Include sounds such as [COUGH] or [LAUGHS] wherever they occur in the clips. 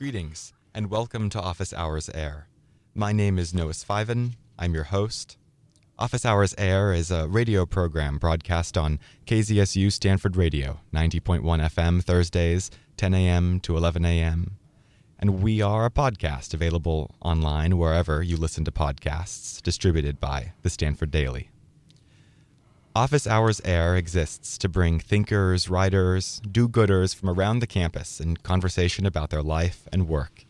Greetings, and welcome to Office Hours Air. My name is Noah Sveiven. I'm your host. Office Hours Air is a radio program broadcast on KZSU Stanford Radio, 90.1 FM, Thursdays, 10 a.m. to 11 a.m. And we are a podcast available online wherever you listen to podcasts, distributed by the Stanford Daily. Office Hours Air exists to bring thinkers, writers, do gooders from around the campus in conversation about their life and work.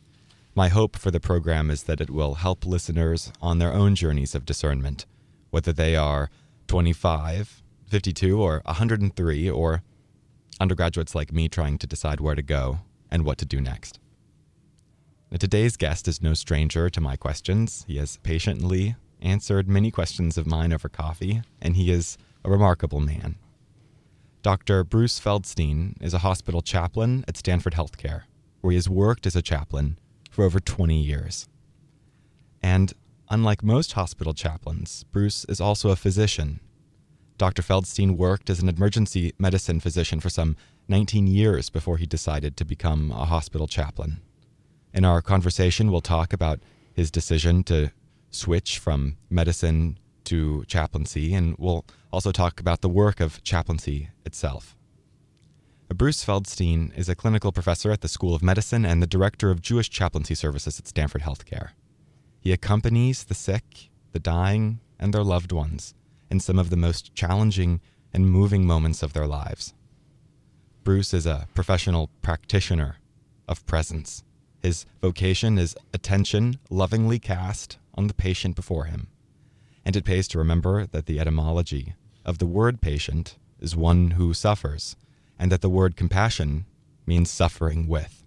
My hope for the program is that it will help listeners on their own journeys of discernment, whether they are 25, 52, or 103, or undergraduates like me trying to decide where to go and what to do next. Today's guest is no stranger to my questions. He has patiently answered many questions of mine over coffee, and he is a remarkable man. Dr. Bruce Feldstein is a hospital chaplain at Stanford Healthcare, where he has worked as a chaplain for over 20 years. And unlike most hospital chaplains, Bruce is also a physician. Dr. Feldstein worked as an emergency medicine physician for some 19 years before he decided to become a hospital chaplain. In our conversation, we'll talk about his decision to switch from medicine to chaplaincy, and we'll also talk about the work of chaplaincy itself. Bruce Feldstein is a clinical professor at the School of Medicine and the director of Jewish chaplaincy services at Stanford Healthcare. He accompanies the sick, the dying, and their loved ones in some of the most challenging and moving moments of their lives. Bruce is a professional practitioner of presence. His vocation is attention lovingly cast on the patient before him and it pays to remember that the etymology of the word patient is one who suffers, and that the word compassion means suffering with.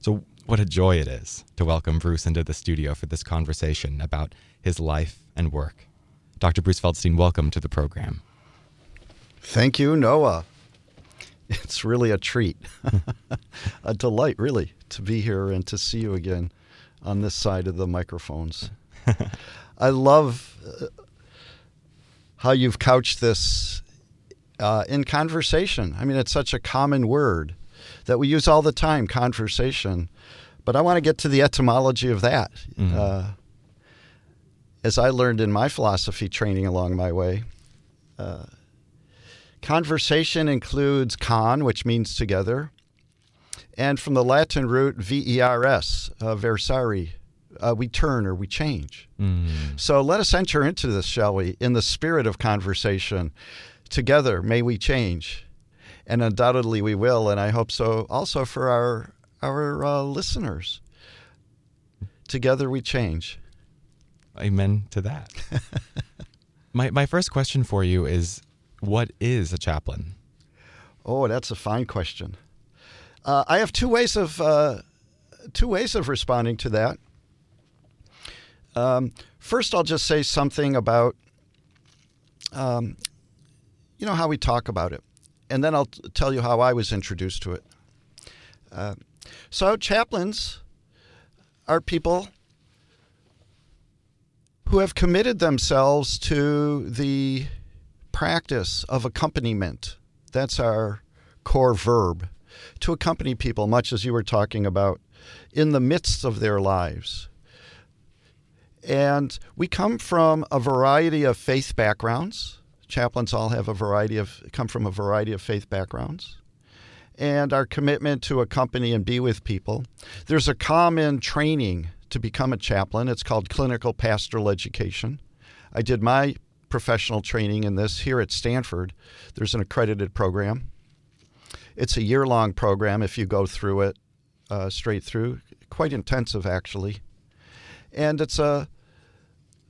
So, what a joy it is to welcome Bruce into the studio for this conversation about his life and work. Dr. Bruce Feldstein, welcome to the program. Thank you, Noah. It's really a treat, [LAUGHS] a delight, really, to be here and to see you again on this side of the microphones. [LAUGHS] I love uh, how you've couched this uh, in conversation. I mean, it's such a common word that we use all the time, conversation. But I want to get to the etymology of that. Mm-hmm. Uh, as I learned in my philosophy training along my way, uh, conversation includes con, which means together, and from the Latin root vers, uh, versari, uh, we turn or we change. Mm. So let us enter into this, shall we, in the spirit of conversation. Together, may we change. And undoubtedly we will, and I hope so also for our, our uh, listeners. Together we change. Amen to that. [LAUGHS] my, my first question for you is what is a chaplain? Oh, that's a fine question. Uh, I have two ways of uh, two ways of responding to that. Um, first, I'll just say something about, um, you know, how we talk about it. And then I'll t- tell you how I was introduced to it. Uh, so, chaplains are people who have committed themselves to the practice of accompaniment. That's our core verb to accompany people, much as you were talking about, in the midst of their lives. And we come from a variety of faith backgrounds. Chaplains all have a variety of come from a variety of faith backgrounds. And our commitment to accompany and be with people. There's a common training to become a chaplain. It's called clinical pastoral education. I did my professional training in this here at Stanford. There's an accredited program. It's a year long program if you go through it uh, straight through, quite intensive actually. And it's a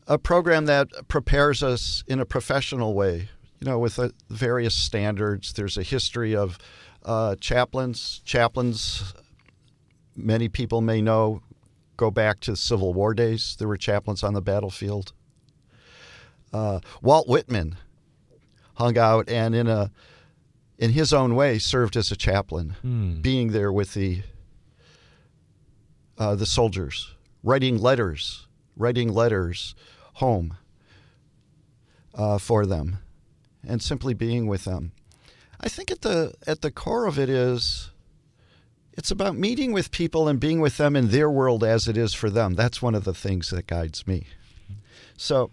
a program that prepares us in a professional way, you know, with uh, various standards. There's a history of uh, chaplains. Chaplains, many people may know, go back to Civil War days. There were chaplains on the battlefield. Uh, Walt Whitman hung out and in a in his own way served as a chaplain, hmm. being there with the uh, the soldiers, writing letters, writing letters home uh, for them and simply being with them. I think at the at the core of it is it's about meeting with people and being with them in their world as it is for them. That's one of the things that guides me. So,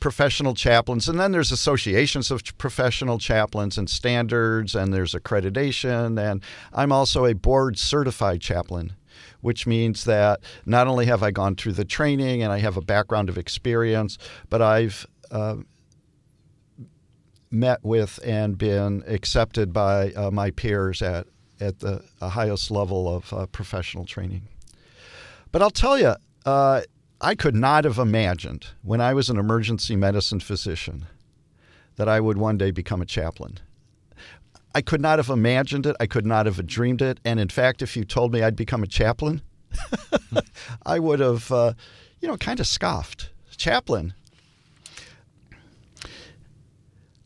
professional chaplains, and then there's associations of professional chaplains and standards, and there's accreditation. And I'm also a board certified chaplain, which means that not only have I gone through the training and I have a background of experience, but I've uh, met with and been accepted by uh, my peers at, at the highest level of uh, professional training. But I'll tell you, uh, I could not have imagined when I was an emergency medicine physician that I would one day become a chaplain. I could not have imagined it. I could not have dreamed it. And in fact, if you told me I'd become a chaplain, [LAUGHS] I would have, uh, you know, kind of scoffed. Chaplain.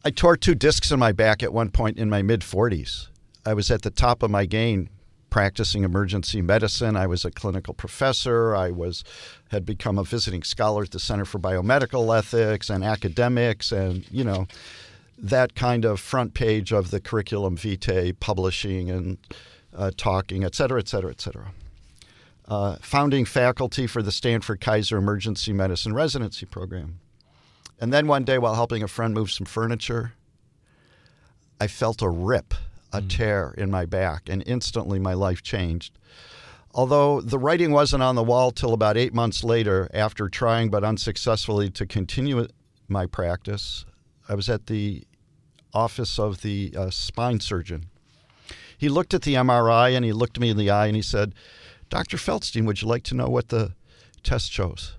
I tore two discs in my back at one point in my mid 40s. I was at the top of my game practicing emergency medicine. I was a clinical professor. I was had become a visiting scholar at the Center for Biomedical Ethics and academics, and you know that kind of front page of the curriculum vitae, publishing and uh, talking, et cetera, et cetera, et cetera. Uh, founding faculty for the Stanford Kaiser Emergency Medicine Residency Program. And then one day, while helping a friend move some furniture, I felt a rip a mm. tear in my back, and instantly my life changed. Although the writing wasn't on the wall till about eight months later, after trying but unsuccessfully to continue my practice, I was at the office of the uh, spine surgeon. He looked at the MRI and he looked me in the eye and he said, Dr. Feldstein, would you like to know what the test shows?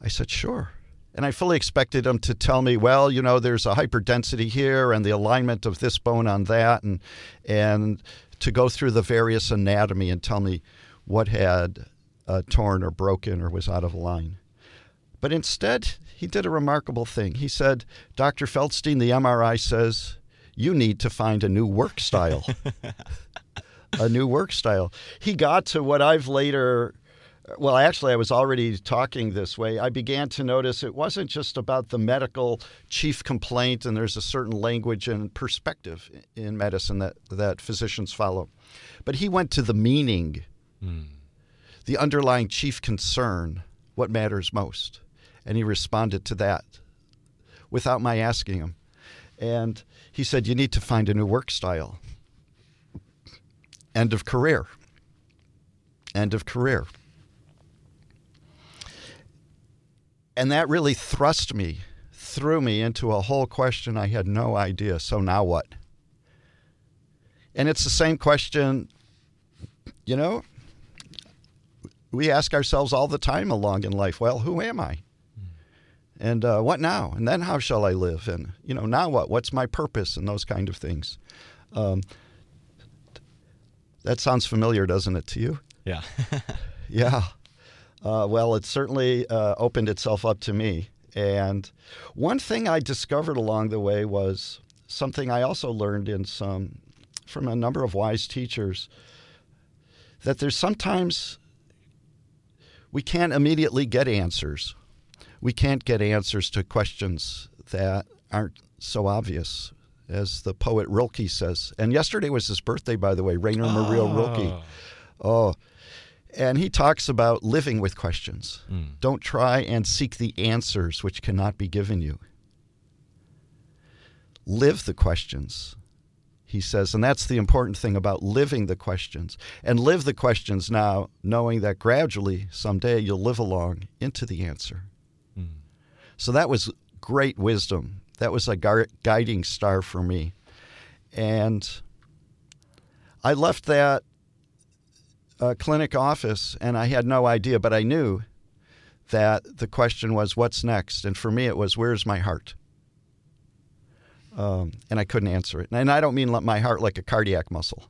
I said, Sure. And I fully expected him to tell me, well, you know, there's a hyperdensity here and the alignment of this bone on that, and and to go through the various anatomy and tell me what had uh, torn or broken or was out of line. But instead, he did a remarkable thing. He said, Dr. Feldstein, the MRI says, you need to find a new work style. [LAUGHS] a new work style. He got to what I've later well, actually, I was already talking this way. I began to notice it wasn't just about the medical chief complaint, and there's a certain language and perspective in medicine that, that physicians follow. But he went to the meaning, mm. the underlying chief concern, what matters most. And he responded to that without my asking him. And he said, You need to find a new work style. End of career. End of career. And that really thrust me, threw me into a whole question I had no idea. So now what? And it's the same question, you know, we ask ourselves all the time along in life well, who am I? And uh, what now? And then how shall I live? And, you know, now what? What's my purpose? And those kind of things. Um, that sounds familiar, doesn't it, to you? Yeah. [LAUGHS] yeah. Uh, well, it certainly uh, opened itself up to me. And one thing I discovered along the way was something I also learned in some from a number of wise teachers that there's sometimes we can't immediately get answers. We can't get answers to questions that aren't so obvious, as the poet Rilke says. And yesterday was his birthday, by the way, Rainer oh. Maria Rilke. Oh, and he talks about living with questions. Mm. Don't try and seek the answers which cannot be given you. Live the questions, he says. And that's the important thing about living the questions. And live the questions now, knowing that gradually, someday, you'll live along into the answer. So that was great wisdom. That was a gar- guiding star for me. And I left that uh, clinic office, and I had no idea, but I knew that the question was, "What's next?" And for me, it was, "Where's my heart?" Um, and I couldn't answer it. And I don't mean my heart like a cardiac muscle.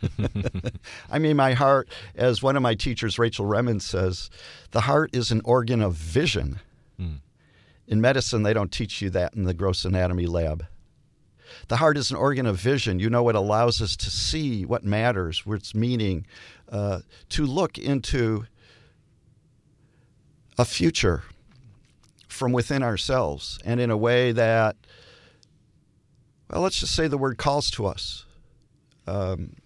[LAUGHS] I mean my heart, as one of my teachers, Rachel Remen, says, the heart is an organ of vision. Mm. In medicine, they don't teach you that in the gross anatomy lab. The heart is an organ of vision. You know, it allows us to see what matters, what's meaning, uh, to look into a future from within ourselves and in a way that, well, let's just say the word calls to us. Um,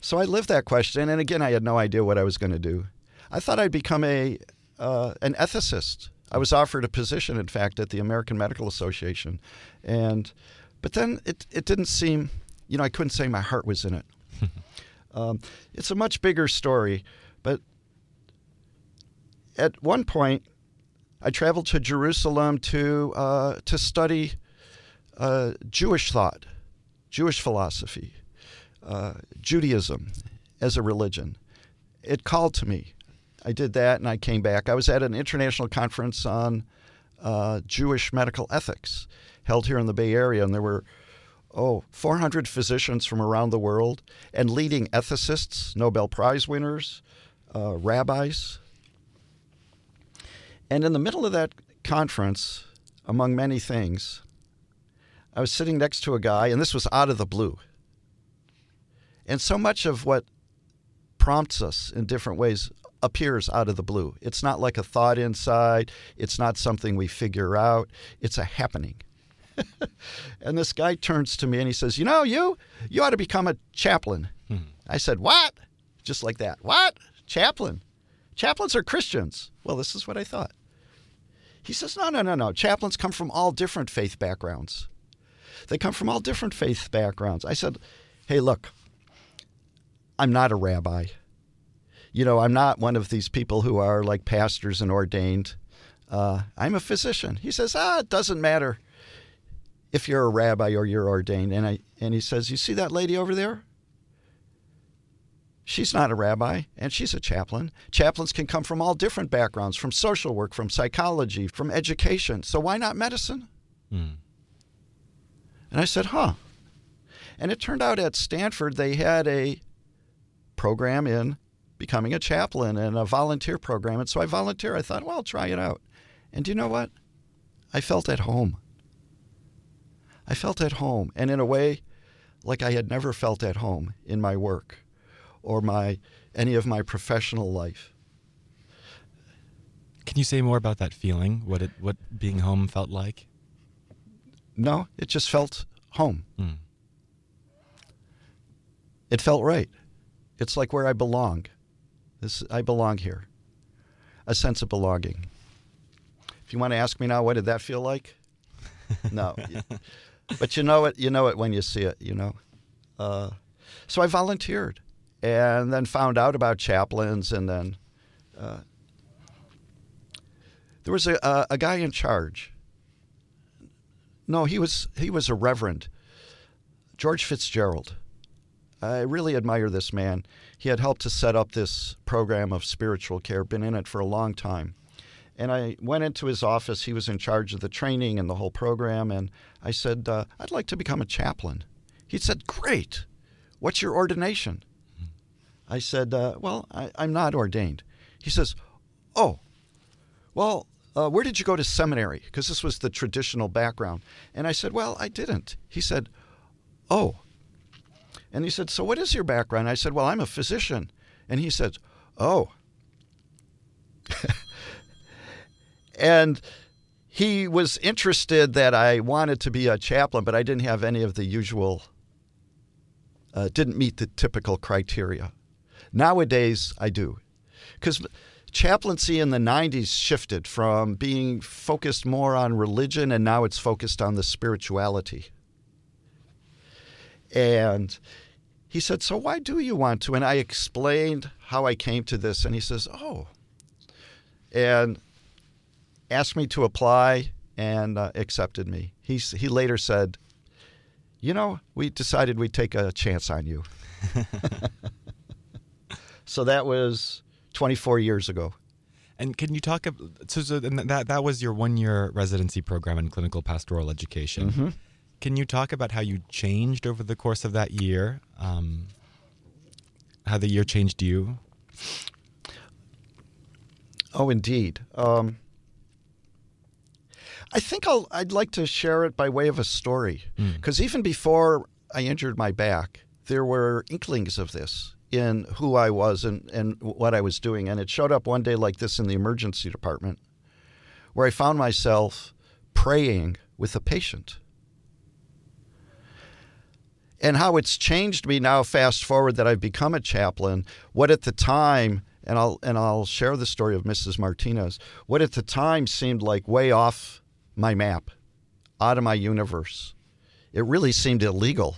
So I lived that question, and again, I had no idea what I was going to do. I thought I'd become a uh, an ethicist. I was offered a position, in fact, at the American Medical Association, and but then it it didn't seem, you know, I couldn't say my heart was in it. [LAUGHS] um, it's a much bigger story, but at one point, I traveled to Jerusalem to uh, to study uh, Jewish thought, Jewish philosophy, uh, Judaism as a religion. It called to me. I did that and I came back. I was at an international conference on uh, Jewish medical ethics held here in the Bay Area, and there were oh 400 physicians from around the world and leading ethicists, Nobel Prize winners, uh, rabbis. And in the middle of that conference, among many things, I was sitting next to a guy, and this was out of the blue. And so much of what prompts us in different ways appears out of the blue. It's not like a thought inside, it's not something we figure out, it's a happening. [LAUGHS] and this guy turns to me and he says, "You know, you you ought to become a chaplain." Hmm. I said, "What?" Just like that. "What? Chaplain? Chaplains are Christians." Well, this is what I thought. He says, "No, no, no, no. Chaplains come from all different faith backgrounds. They come from all different faith backgrounds." I said, "Hey, look. I'm not a rabbi you know, I'm not one of these people who are like pastors and ordained. Uh, I'm a physician. He says, ah, it doesn't matter if you're a rabbi or you're ordained. And I and he says, you see that lady over there? She's not a rabbi and she's a chaplain. Chaplains can come from all different backgrounds, from social work, from psychology, from education. So why not medicine? Mm. And I said, huh. And it turned out at Stanford they had a program in becoming a chaplain and a volunteer program. And so I volunteer. I thought, well, I'll try it out. And do you know what? I felt at home. I felt at home, and in a way, like I had never felt at home in my work or my any of my professional life. Can you say more about that feeling? What it what being home felt like? No, it just felt home. Mm. It felt right. It's like where I belong. This, I belong here. A sense of belonging. If you want to ask me now, what did that feel like? [LAUGHS] no, but you know it. You know it when you see it. You know. Uh, so I volunteered, and then found out about chaplains, and then uh, there was a, a, a guy in charge. No, he was he was a reverend, George Fitzgerald. I really admire this man. He had helped to set up this program of spiritual care, been in it for a long time. And I went into his office. He was in charge of the training and the whole program. And I said, uh, I'd like to become a chaplain. He said, Great. What's your ordination? I said, uh, Well, I, am not ordained. He says, Oh, well, uh, where did you go to seminary? Because this was the traditional background. And I said, Well, I didn't. He said, Oh, and he said, So what is your background? I said, Well, I'm a physician. And he said, Oh. [LAUGHS] and he was interested that I wanted to be a chaplain, but I didn't have any of the usual, uh, didn't meet the typical criteria. Nowadays, I do. Because chaplaincy in the 90s shifted from being focused more on religion, and now it's focused on the spirituality. And he said, So why do you want to? And I explained how I came to this. And he says, Oh. And asked me to apply and uh, accepted me. He, he later said, You know, we decided we'd take a chance on you. [LAUGHS] so that was 24 years ago. And can you talk? So, so that that was your one year residency program in clinical pastoral education. Mm-hmm. Can you talk about how you changed over the course of that year? Um, how the year changed you? Oh, indeed. Um, I think I'll, I'd like to share it by way of a story. Because hmm. mm. even before I injured my back, there were inklings of this in who I was and, and what I was doing. And it showed up one day like this in the emergency department, where I found myself praying with a patient and how it's changed me now fast forward that I've become a chaplain what at the time and I'll and I'll share the story of Mrs. Martinez what at the time seemed like way off my map out of my universe. It really seemed illegal.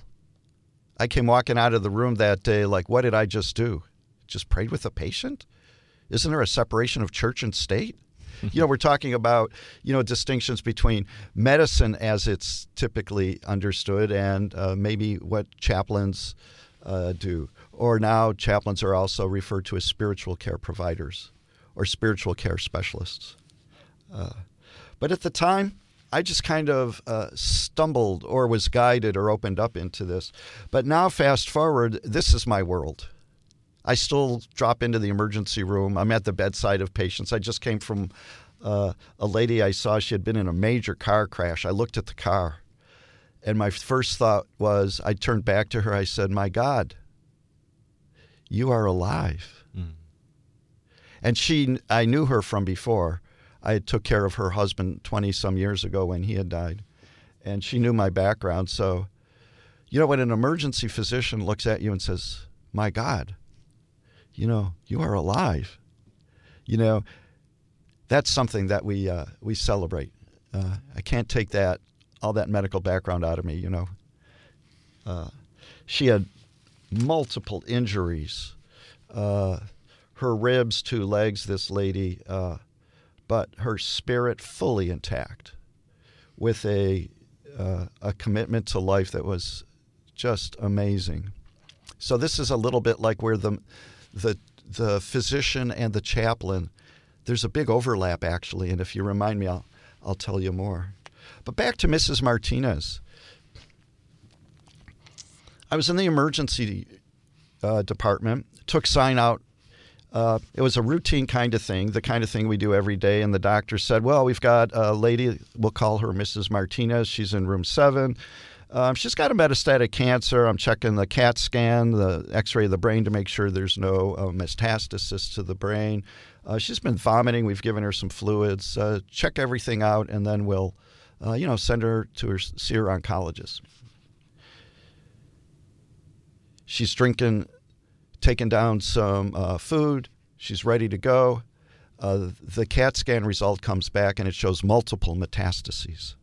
I came walking out of the room that day like what did I just do? Just prayed with a patient? Isn't there a separation of church and state you know, we're talking about, you know, distinctions between medicine as it's typically understood and uh, maybe what chaplains uh, do. Or now chaplains are also referred to as spiritual care providers or spiritual care specialists. Uh, but at the time, I just kind of uh, stumbled or was guided or opened up into this. But now, fast forward, this is my world. I still drop into the emergency room. I'm at the bedside of patients. I just came from uh, a lady I saw. She had been in a major car crash. I looked at the car, and my first thought was I turned back to her. I said, My God, you are alive. Mm. And she, I knew her from before. I took care of her husband 20 some years ago when he had died. And she knew my background. So, you know, when an emergency physician looks at you and says, My God, you know, you are alive. You know, that's something that we uh, we celebrate. Uh, I can't take that all that medical background out of me. You know, uh, she had multiple injuries, uh, her ribs, two legs. This lady, uh, but her spirit fully intact, with a uh, a commitment to life that was just amazing. So this is a little bit like where the the the physician and the chaplain, there's a big overlap actually, and if you remind me, I'll I'll tell you more. But back to Mrs. Martinez. I was in the emergency uh, department, took sign out. Uh, it was a routine kind of thing, the kind of thing we do every day. And the doctor said, Well, we've got a lady, we'll call her Mrs. Martinez. She's in room seven. Um, she's got a metastatic cancer. I'm checking the CAT scan, the x ray of the brain to make sure there's no uh, metastasis to the brain. Uh, she's been vomiting. We've given her some fluids. Uh, check everything out, and then we'll, uh, you know, send her to her, see her oncologist. She's drinking, taking down some uh, food. She's ready to go. Uh, the CAT scan result comes back, and it shows multiple metastases.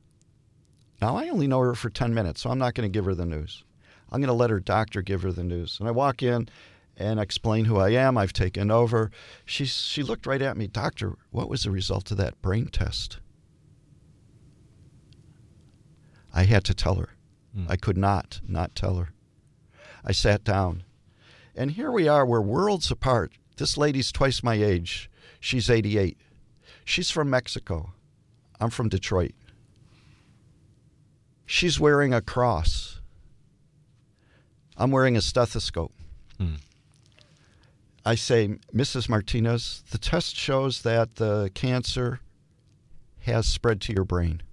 Now, I only know her for 10 minutes, so I'm not going to give her the news. I'm going to let her doctor give her the news. And I walk in and explain who I am. I've taken over. She, she looked right at me, Doctor, what was the result of that brain test? I had to tell her. Mm. I could not not tell her. I sat down. And here we are, we're worlds apart. This lady's twice my age. She's 88. She's from Mexico. I'm from Detroit. She's wearing a cross. I'm wearing a stethoscope. Hmm. I say, Mrs. Martinez, the test shows that the cancer has spread to your brain.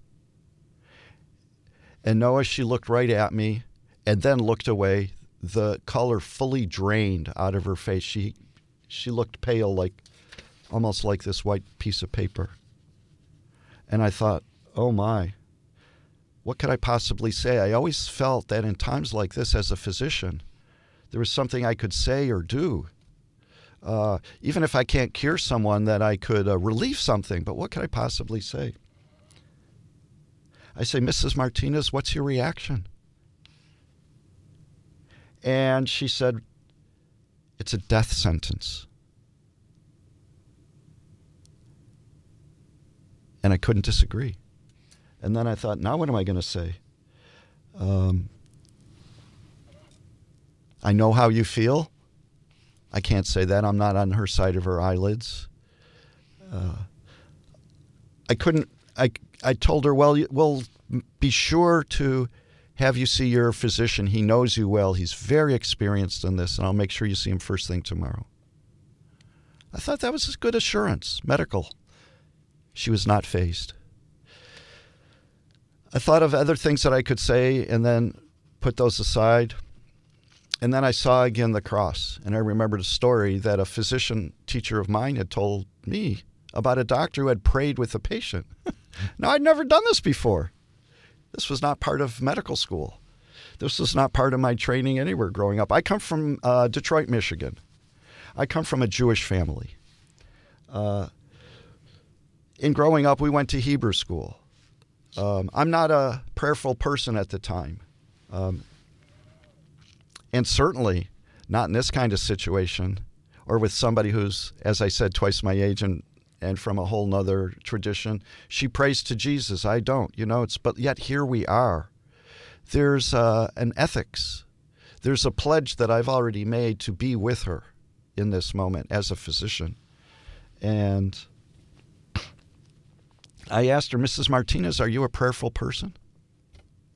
And Noah, she looked right at me and then looked away. The color fully drained out of her face. She she looked pale like almost like this white piece of paper. And I thought, oh my what could I possibly say? I always felt that in times like this, as a physician, there was something I could say or do. Uh, even if I can't cure someone, that I could uh, relieve something. But what could I possibly say? I say, Mrs. Martinez, what's your reaction? And she said, It's a death sentence. And I couldn't disagree. And then I thought, now what am I going to say? Um, I know how you feel. I can't say that. I'm not on her side of her eyelids. Uh, I couldn't. I I told her, well, we'll be sure to have you see your physician. He knows you well. He's very experienced in this, and I'll make sure you see him first thing tomorrow. I thought that was a good assurance, medical. She was not fazed. I thought of other things that I could say and then put those aside. And then I saw again the cross. And I remembered a story that a physician teacher of mine had told me about a doctor who had prayed with a patient. [LAUGHS] now, I'd never done this before. This was not part of medical school. This was not part of my training anywhere growing up. I come from uh, Detroit, Michigan. I come from a Jewish family. Uh, in growing up, we went to Hebrew school. Um, I'm not a prayerful person at the time. Um, and certainly not in this kind of situation or with somebody who's, as I said, twice my age and, and from a whole nother tradition. She prays to Jesus. I don't, you know, it's, but yet here we are. There's uh, an ethics. There's a pledge that I've already made to be with her in this moment as a physician. And I asked her, Mrs. Martinez, are you a prayerful person?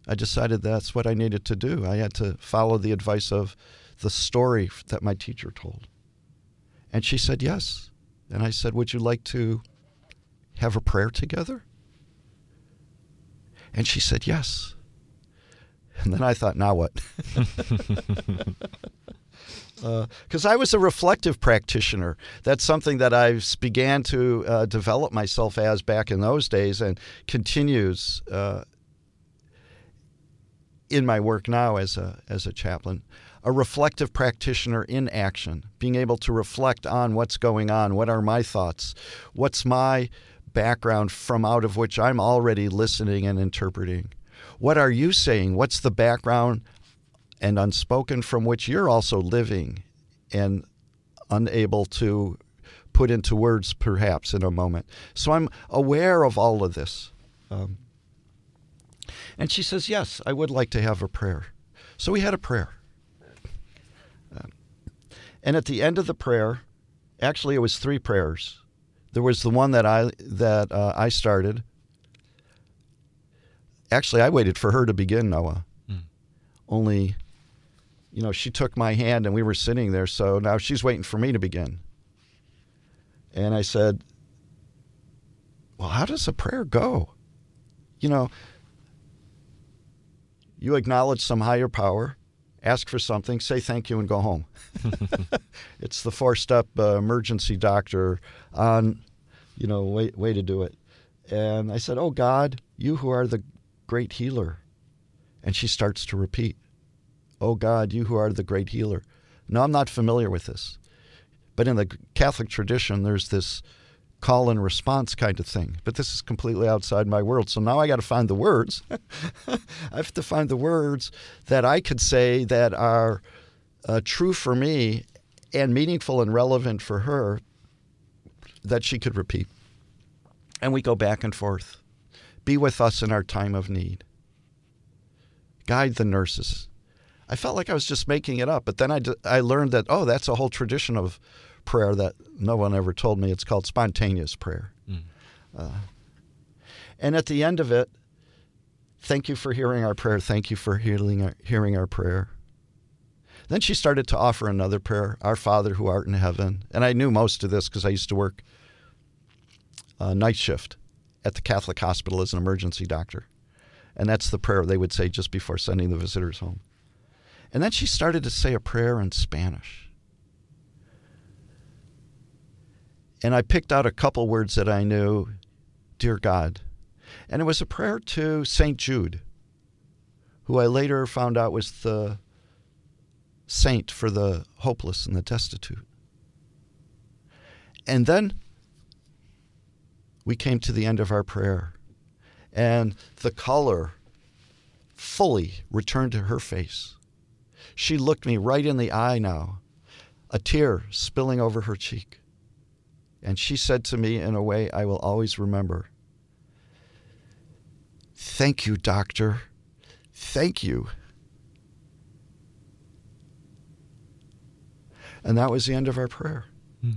I decided that's what I needed to do. I had to follow the advice of the story that my teacher told. And she said, Yes. And I said, Would you like to have a prayer together? And she said, Yes. And then I thought, Now what? [LAUGHS] [LAUGHS] because uh, I was a reflective practitioner. That's something that I began to uh, develop myself as back in those days, and continues uh, in my work now as a as a chaplain. A reflective practitioner in action, being able to reflect on what's going on, what are my thoughts, what's my background from out of which I'm already listening and interpreting. What are you saying? What's the background and unspoken from which you're also living and unable to put into words perhaps in a moment. So I'm aware of all of this. Um, and she says, Yes, I would like to have a prayer. So we had a prayer. Um, and at the end of the prayer, actually, it was three prayers. There was the one that I that uh, I started. Actually, I waited for her to begin, Noah. Mm. Only you know, she took my hand and we were sitting there. So now she's waiting for me to begin. And I said, Well, how does a prayer go? You know, you acknowledge some higher power, ask for something, say thank you, and go home. [LAUGHS] it's the four step uh, emergency doctor on, you know, way, way to do it. And I said, Oh God, you who are the great healer. And she starts to repeat. Oh God, you who are the great healer. No, I'm not familiar with this. But in the Catholic tradition, there's this call and response kind of thing. But this is completely outside my world. So now I got to find the words. [LAUGHS] I have to find the words that I could say that are uh, true for me and meaningful and relevant for her that she could repeat. And we go back and forth. Be with us in our time of need. Guide the nurses. I felt like I was just making it up. But then I, d- I learned that, oh, that's a whole tradition of prayer that no one ever told me. It's called spontaneous prayer. Mm. Uh, and at the end of it, thank you for hearing our prayer. Thank you for hearing our, hearing our prayer. Then she started to offer another prayer, Our Father who art in heaven. And I knew most of this because I used to work uh, night shift at the Catholic hospital as an emergency doctor. And that's the prayer they would say just before sending the visitors home. And then she started to say a prayer in Spanish. And I picked out a couple words that I knew Dear God. And it was a prayer to St. Jude, who I later found out was the saint for the hopeless and the destitute. And then we came to the end of our prayer, and the color fully returned to her face. She looked me right in the eye now, a tear spilling over her cheek. And she said to me in a way I will always remember Thank you, doctor. Thank you. And that was the end of our prayer. Hmm.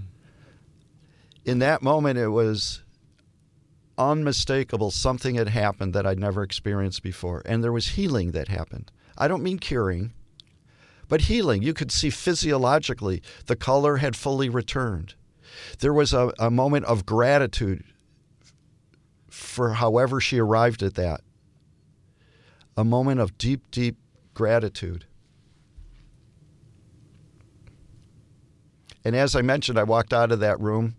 In that moment, it was unmistakable. Something had happened that I'd never experienced before. And there was healing that happened. I don't mean curing, but healing. You could see physiologically the color had fully returned. There was a, a moment of gratitude for however she arrived at that. A moment of deep, deep gratitude. And as I mentioned, I walked out of that room.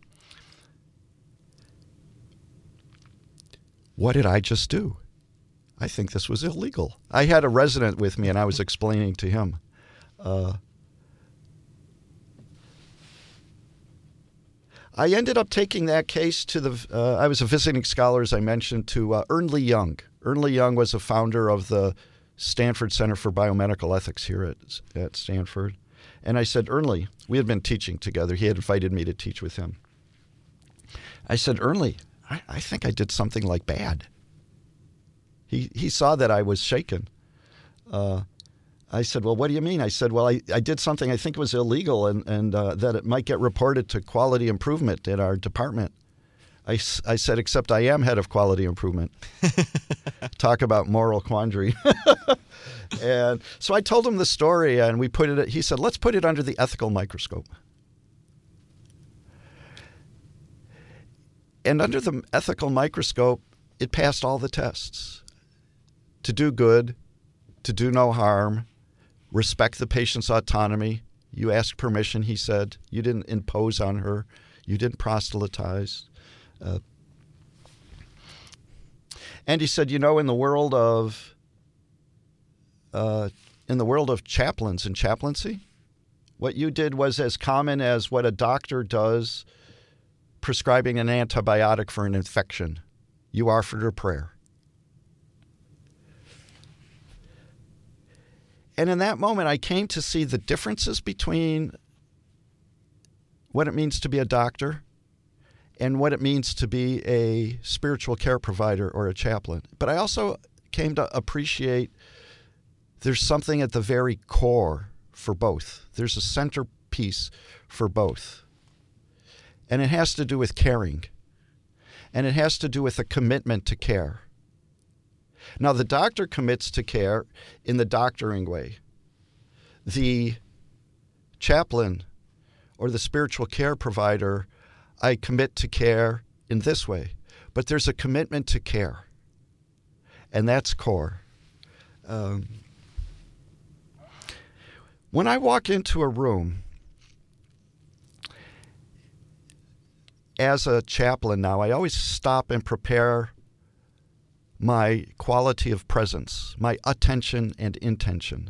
What did I just do? I think this was illegal. I had a resident with me, and I was explaining to him. Uh, I ended up taking that case to the. Uh, I was a visiting scholar, as I mentioned, to uh, Young. Ernle Young was a founder of the Stanford Center for Biomedical Ethics here at, at Stanford. And I said, Ernle, we had been teaching together. He had invited me to teach with him. I said, Ernle, I, I think I did something like bad. He, he saw that I was shaken. Uh, I said, Well, what do you mean? I said, Well, I, I did something I think was illegal and, and uh, that it might get reported to quality improvement in our department. I, I said, Except I am head of quality improvement. [LAUGHS] Talk about moral quandary. [LAUGHS] and so I told him the story and we put it, he said, Let's put it under the ethical microscope. And under the ethical microscope, it passed all the tests to do good, to do no harm, respect the patient's autonomy. You asked permission, he said. You didn't impose on her. You didn't proselytize. Uh, and he said, you know, in the world of uh, in the world of chaplains and chaplaincy, what you did was as common as what a doctor does prescribing an antibiotic for an infection. You offered her prayer. And in that moment, I came to see the differences between what it means to be a doctor and what it means to be a spiritual care provider or a chaplain. But I also came to appreciate there's something at the very core for both. There's a centerpiece for both. And it has to do with caring. And it has to do with a commitment to care. Now, the doctor commits to care in the doctoring way. The chaplain or the spiritual care provider, I commit to care in this way. But there's a commitment to care, and that's core. Um, when I walk into a room, as a chaplain now, I always stop and prepare my quality of presence, my attention and intention.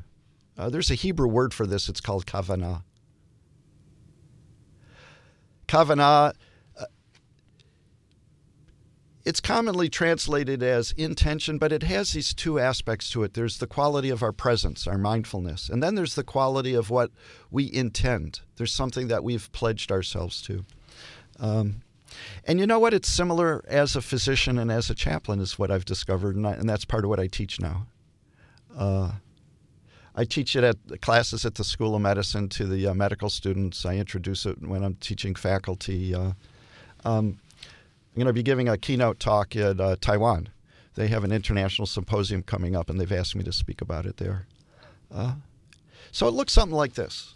Uh, there's a Hebrew word for this, it's called kavanah. Kavanah, uh, it's commonly translated as intention, but it has these two aspects to it. There's the quality of our presence, our mindfulness, and then there's the quality of what we intend. There's something that we've pledged ourselves to. Um, and you know what? It's similar as a physician and as a chaplain, is what I've discovered, and, I, and that's part of what I teach now. Uh, I teach it at classes at the School of Medicine to the uh, medical students. I introduce it when I'm teaching faculty. Uh, um, I'm going to be giving a keynote talk at uh, Taiwan. They have an international symposium coming up, and they've asked me to speak about it there. Uh, so it looks something like this.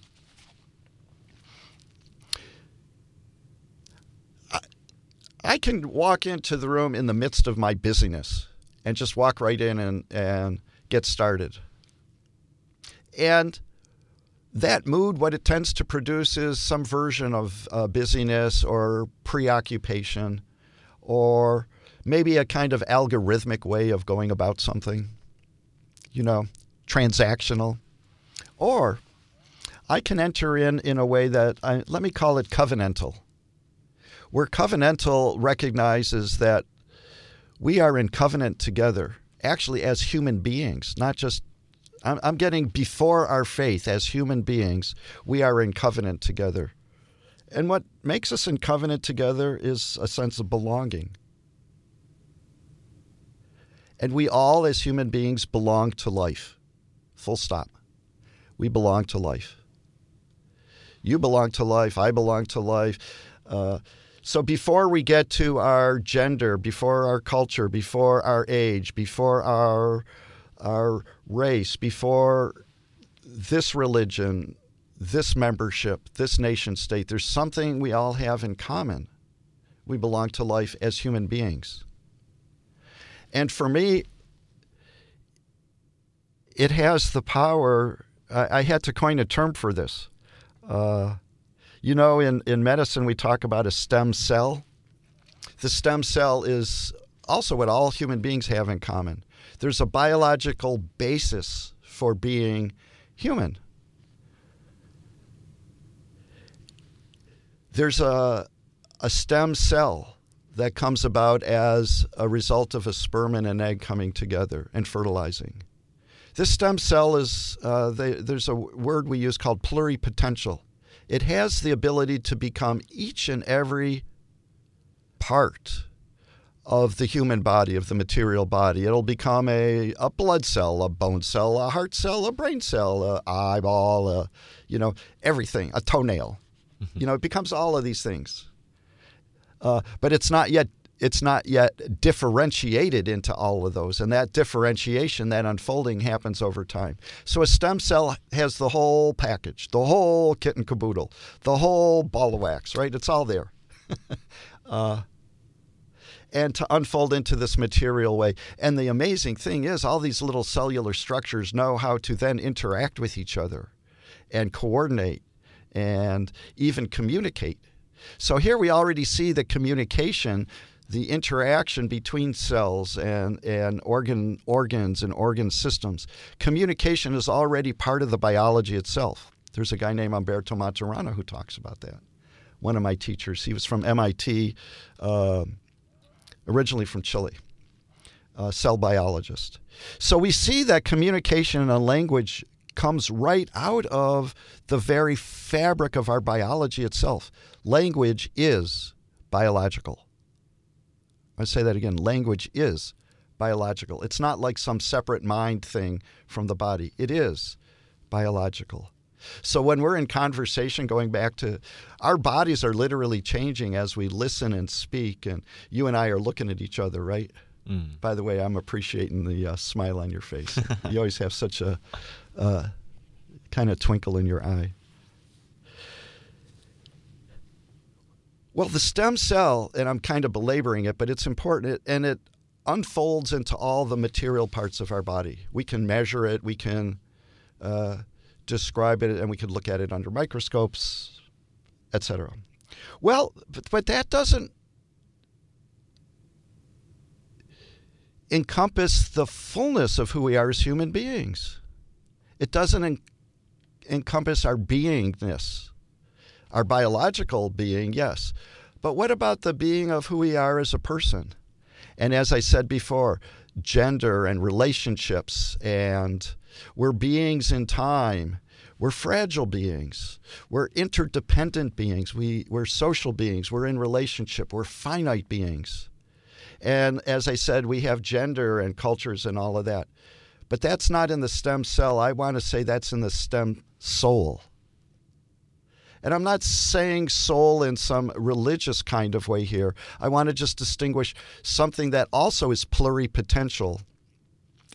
I can walk into the room in the midst of my busyness and just walk right in and, and get started. And that mood, what it tends to produce is some version of uh, busyness or preoccupation or maybe a kind of algorithmic way of going about something, you know, transactional. Or I can enter in in a way that, I, let me call it covenantal where covenantal recognizes that we are in covenant together, actually as human beings, not just. I'm, I'm getting before our faith as human beings, we are in covenant together. And what makes us in covenant together is a sense of belonging. And we all, as human beings, belong to life. Full stop. We belong to life. You belong to life. I belong to life. Uh, so before we get to our gender, before our culture, before our age, before our our race, before this religion, this membership, this nation state, there's something we all have in common. We belong to life as human beings. And for me, it has the power. I, I had to coin a term for this. Uh, you know, in, in medicine, we talk about a stem cell. The stem cell is also what all human beings have in common. There's a biological basis for being human. There's a, a stem cell that comes about as a result of a sperm and an egg coming together and fertilizing. This stem cell is, uh, they, there's a word we use called pluripotential. It has the ability to become each and every part of the human body, of the material body. It'll become a, a blood cell, a bone cell, a heart cell, a brain cell, a eyeball, a, you know, everything, a toenail. Mm-hmm. You know, it becomes all of these things. Uh, but it's not yet it's not yet differentiated into all of those. And that differentiation, that unfolding happens over time. So a stem cell has the whole package, the whole kit and caboodle, the whole ball of wax, right? It's all there. [LAUGHS] uh, and to unfold into this material way. And the amazing thing is, all these little cellular structures know how to then interact with each other and coordinate and even communicate. So here we already see the communication, the interaction between cells and, and organ organs and organ systems. Communication is already part of the biology itself. There's a guy named Humberto Maturana who talks about that. One of my teachers, he was from MIT, uh, originally from Chile, a cell biologist. So we see that communication and language comes right out of the very fabric of our biology itself. Language is biological. I say that again language is biological. It's not like some separate mind thing from the body, it is biological. So when we're in conversation, going back to our bodies are literally changing as we listen and speak, and you and I are looking at each other, right? Mm. By the way, I'm appreciating the uh, smile on your face. [LAUGHS] you always have such a, uh, kind of twinkle in your eye. Well, the stem cell, and I'm kind of belaboring it, but it's important, and it unfolds into all the material parts of our body. We can measure it, we can uh, describe it, and we can look at it under microscopes, etc. Well, but, but that doesn't encompass the fullness of who we are as human beings. It doesn't en- encompass our beingness, our biological being, yes. But what about the being of who we are as a person? And as I said before, gender and relationships, and we're beings in time. We're fragile beings. We're interdependent beings. We, we're social beings. We're in relationship. We're finite beings. And as I said, we have gender and cultures and all of that. But that's not in the stem cell. I want to say that's in the stem soul. And I'm not saying soul in some religious kind of way here. I want to just distinguish something that also is pluripotential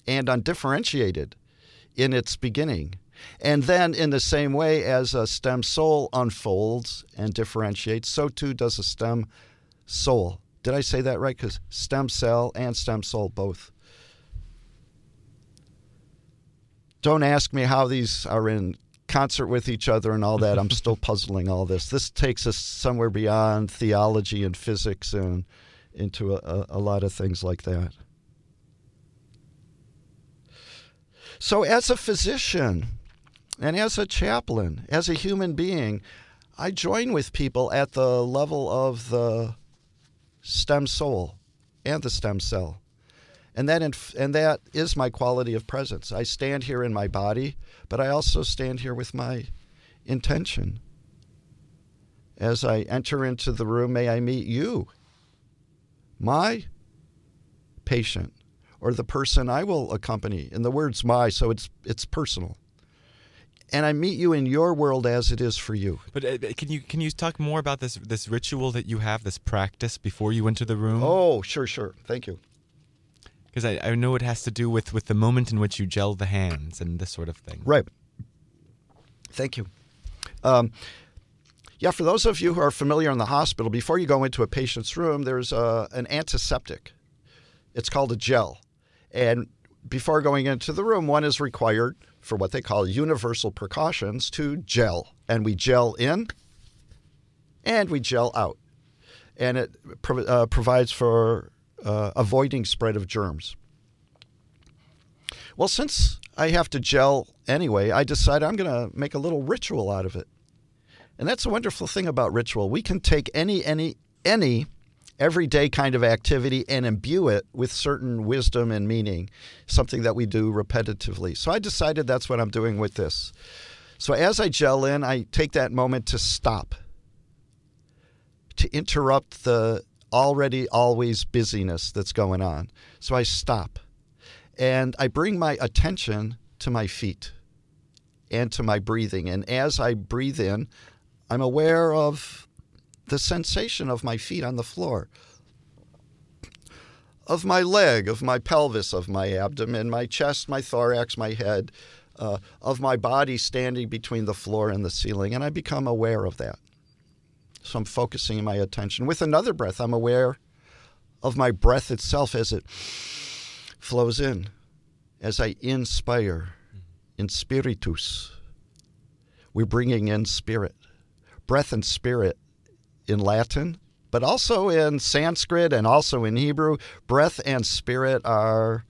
and undifferentiated in its beginning. And then, in the same way as a stem soul unfolds and differentiates, so too does a stem soul. Did I say that right? Because stem cell and stem soul both don't ask me how these are in concert with each other and all that. I'm [LAUGHS] still puzzling all this. This takes us somewhere beyond theology and physics and into a, a lot of things like that. So, as a physician and as a chaplain, as a human being, I join with people at the level of the stem soul and the stem cell and that inf- and that is my quality of presence. I stand here in my body, but I also stand here with my intention. As I enter into the room, may I meet you, my patient, or the person I will accompany. And the word's my, so it's it's personal. And I meet you in your world as it is for you. But uh, can you can you talk more about this this ritual that you have, this practice before you enter the room? Oh, sure, sure. Thank you because I, I know it has to do with, with the moment in which you gel the hands and this sort of thing. Right. Thank you. Um, yeah, for those of you who are familiar in the hospital, before you go into a patient's room, there's a, an antiseptic. It's called a gel. And before going into the room, one is required for what they call universal precautions to gel. And we gel in and we gel out. And it uh, provides for uh, avoiding spread of germs. Well, since I have to gel anyway, I decided I'm going to make a little ritual out of it. And that's a wonderful thing about ritual. We can take any, any, any everyday kind of activity and imbue it with certain wisdom and meaning, something that we do repetitively. So I decided that's what I'm doing with this. So as I gel in, I take that moment to stop, to interrupt the already always busyness that's going on. So I stop and I bring my attention to my feet and to my breathing. And as I breathe in, I'm aware of the sensation of my feet on the floor, of my leg, of my pelvis, of my abdomen, my chest, my thorax, my head, uh, of my body standing between the floor and the ceiling. And I become aware of that. So I'm focusing my attention. With another breath, I'm aware of my breath itself as it flows in, as I inspire in spiritus. We're bringing in spirit. Breath and spirit in Latin, but also in Sanskrit and also in Hebrew. Breath and spirit are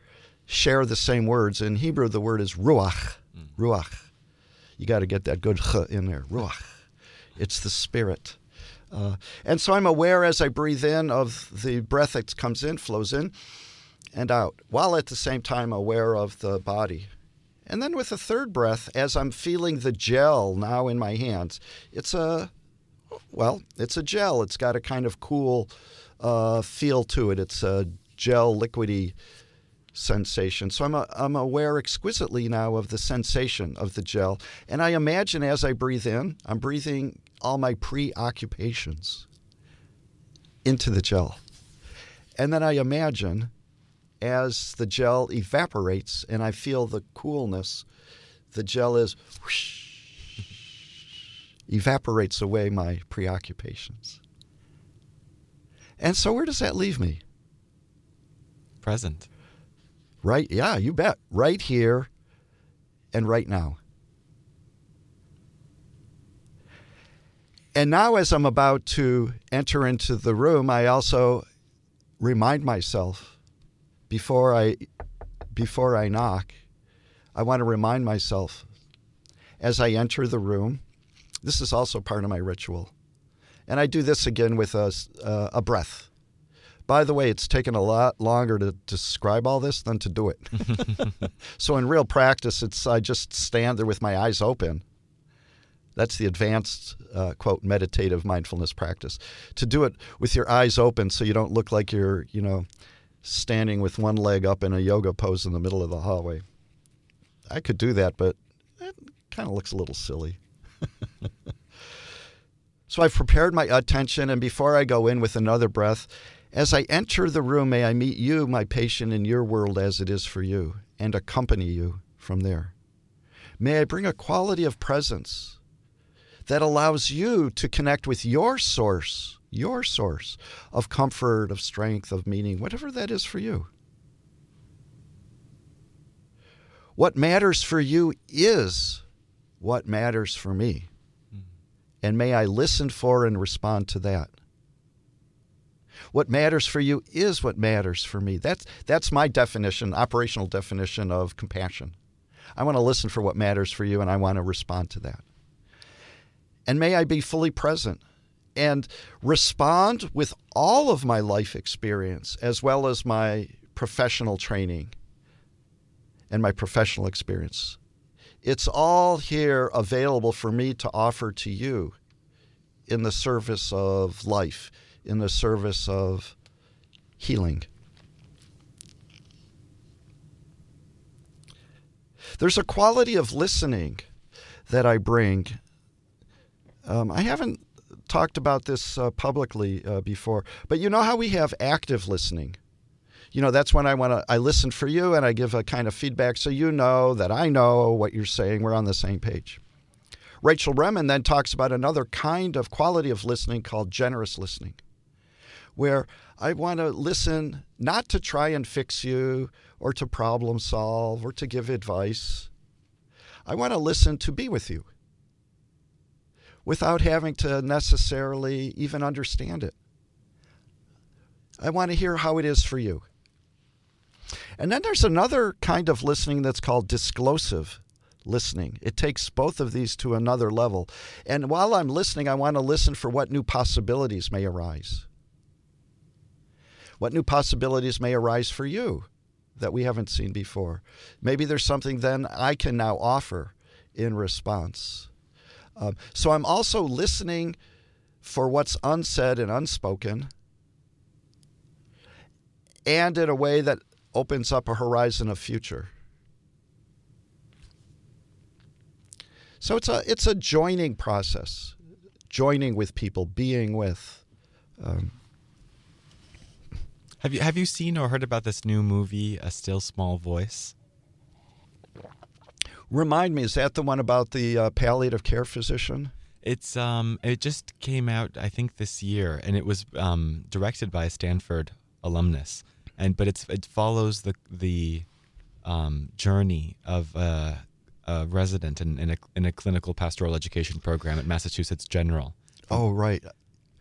share the same words. In Hebrew, the word is ruach. Mm. Ruach. You got to get that good ch in there. Ruach. It's the spirit. Uh, and so I'm aware as I breathe in of the breath that comes in, flows in, and out, while at the same time aware of the body. And then with the third breath, as I'm feeling the gel now in my hands, it's a well, it's a gel. It's got a kind of cool uh, feel to it. It's a gel liquidy sensation. So I'm, a, I'm aware exquisitely now of the sensation of the gel. And I imagine as I breathe in, I'm breathing all my preoccupations into the gel. And then I imagine as the gel evaporates and I feel the coolness, the gel is whoosh, evaporates away my preoccupations. And so, where does that leave me? Present. Right, yeah, you bet. Right here and right now. And now, as I'm about to enter into the room, I also remind myself before I, before I knock, I want to remind myself as I enter the room this is also part of my ritual. And I do this again with a, uh, a breath. By the way, it's taken a lot longer to describe all this than to do it. [LAUGHS] so in real practice, it's I just stand there with my eyes open. That's the advanced uh, quote meditative mindfulness practice. To do it with your eyes open, so you don't look like you're you know standing with one leg up in a yoga pose in the middle of the hallway. I could do that, but it kind of looks a little silly. [LAUGHS] so I've prepared my attention, and before I go in with another breath, as I enter the room, may I meet you, my patient, in your world as it is for you, and accompany you from there. May I bring a quality of presence that allows you to connect with your source, your source of comfort, of strength, of meaning, whatever that is for you. What matters for you is what matters for me. Mm-hmm. And may I listen for and respond to that. What matters for you is what matters for me. That's, that's my definition, operational definition of compassion. I want to listen for what matters for you and I want to respond to that. And may I be fully present and respond with all of my life experience as well as my professional training and my professional experience it's all here available for me to offer to you in the service of life, in the service of healing. There's a quality of listening that I bring. Um, I haven't talked about this uh, publicly uh, before, but you know how we have active listening you know, that's when I want to, I listen for you and I give a kind of feedback so you know that I know what you're saying. We're on the same page. Rachel Remen then talks about another kind of quality of listening called generous listening, where I want to listen not to try and fix you or to problem solve or to give advice. I want to listen to be with you without having to necessarily even understand it. I want to hear how it is for you. And then there's another kind of listening that's called disclosive listening. It takes both of these to another level. And while I'm listening, I want to listen for what new possibilities may arise. What new possibilities may arise for you that we haven't seen before? Maybe there's something then I can now offer in response. Um, so I'm also listening for what's unsaid and unspoken, and in a way that opens up a horizon of future. So it's a it's a joining process, joining with people, being with. Um, have you have you seen or heard about this new movie, A Still Small Voice? Remind me, is that the one about the uh, palliative care physician? It's um, it just came out I think this year, and it was um, directed by a Stanford alumnus, and but it's it follows the the um, journey of a, a resident in, in a in a clinical pastoral education program at Massachusetts General. Oh right,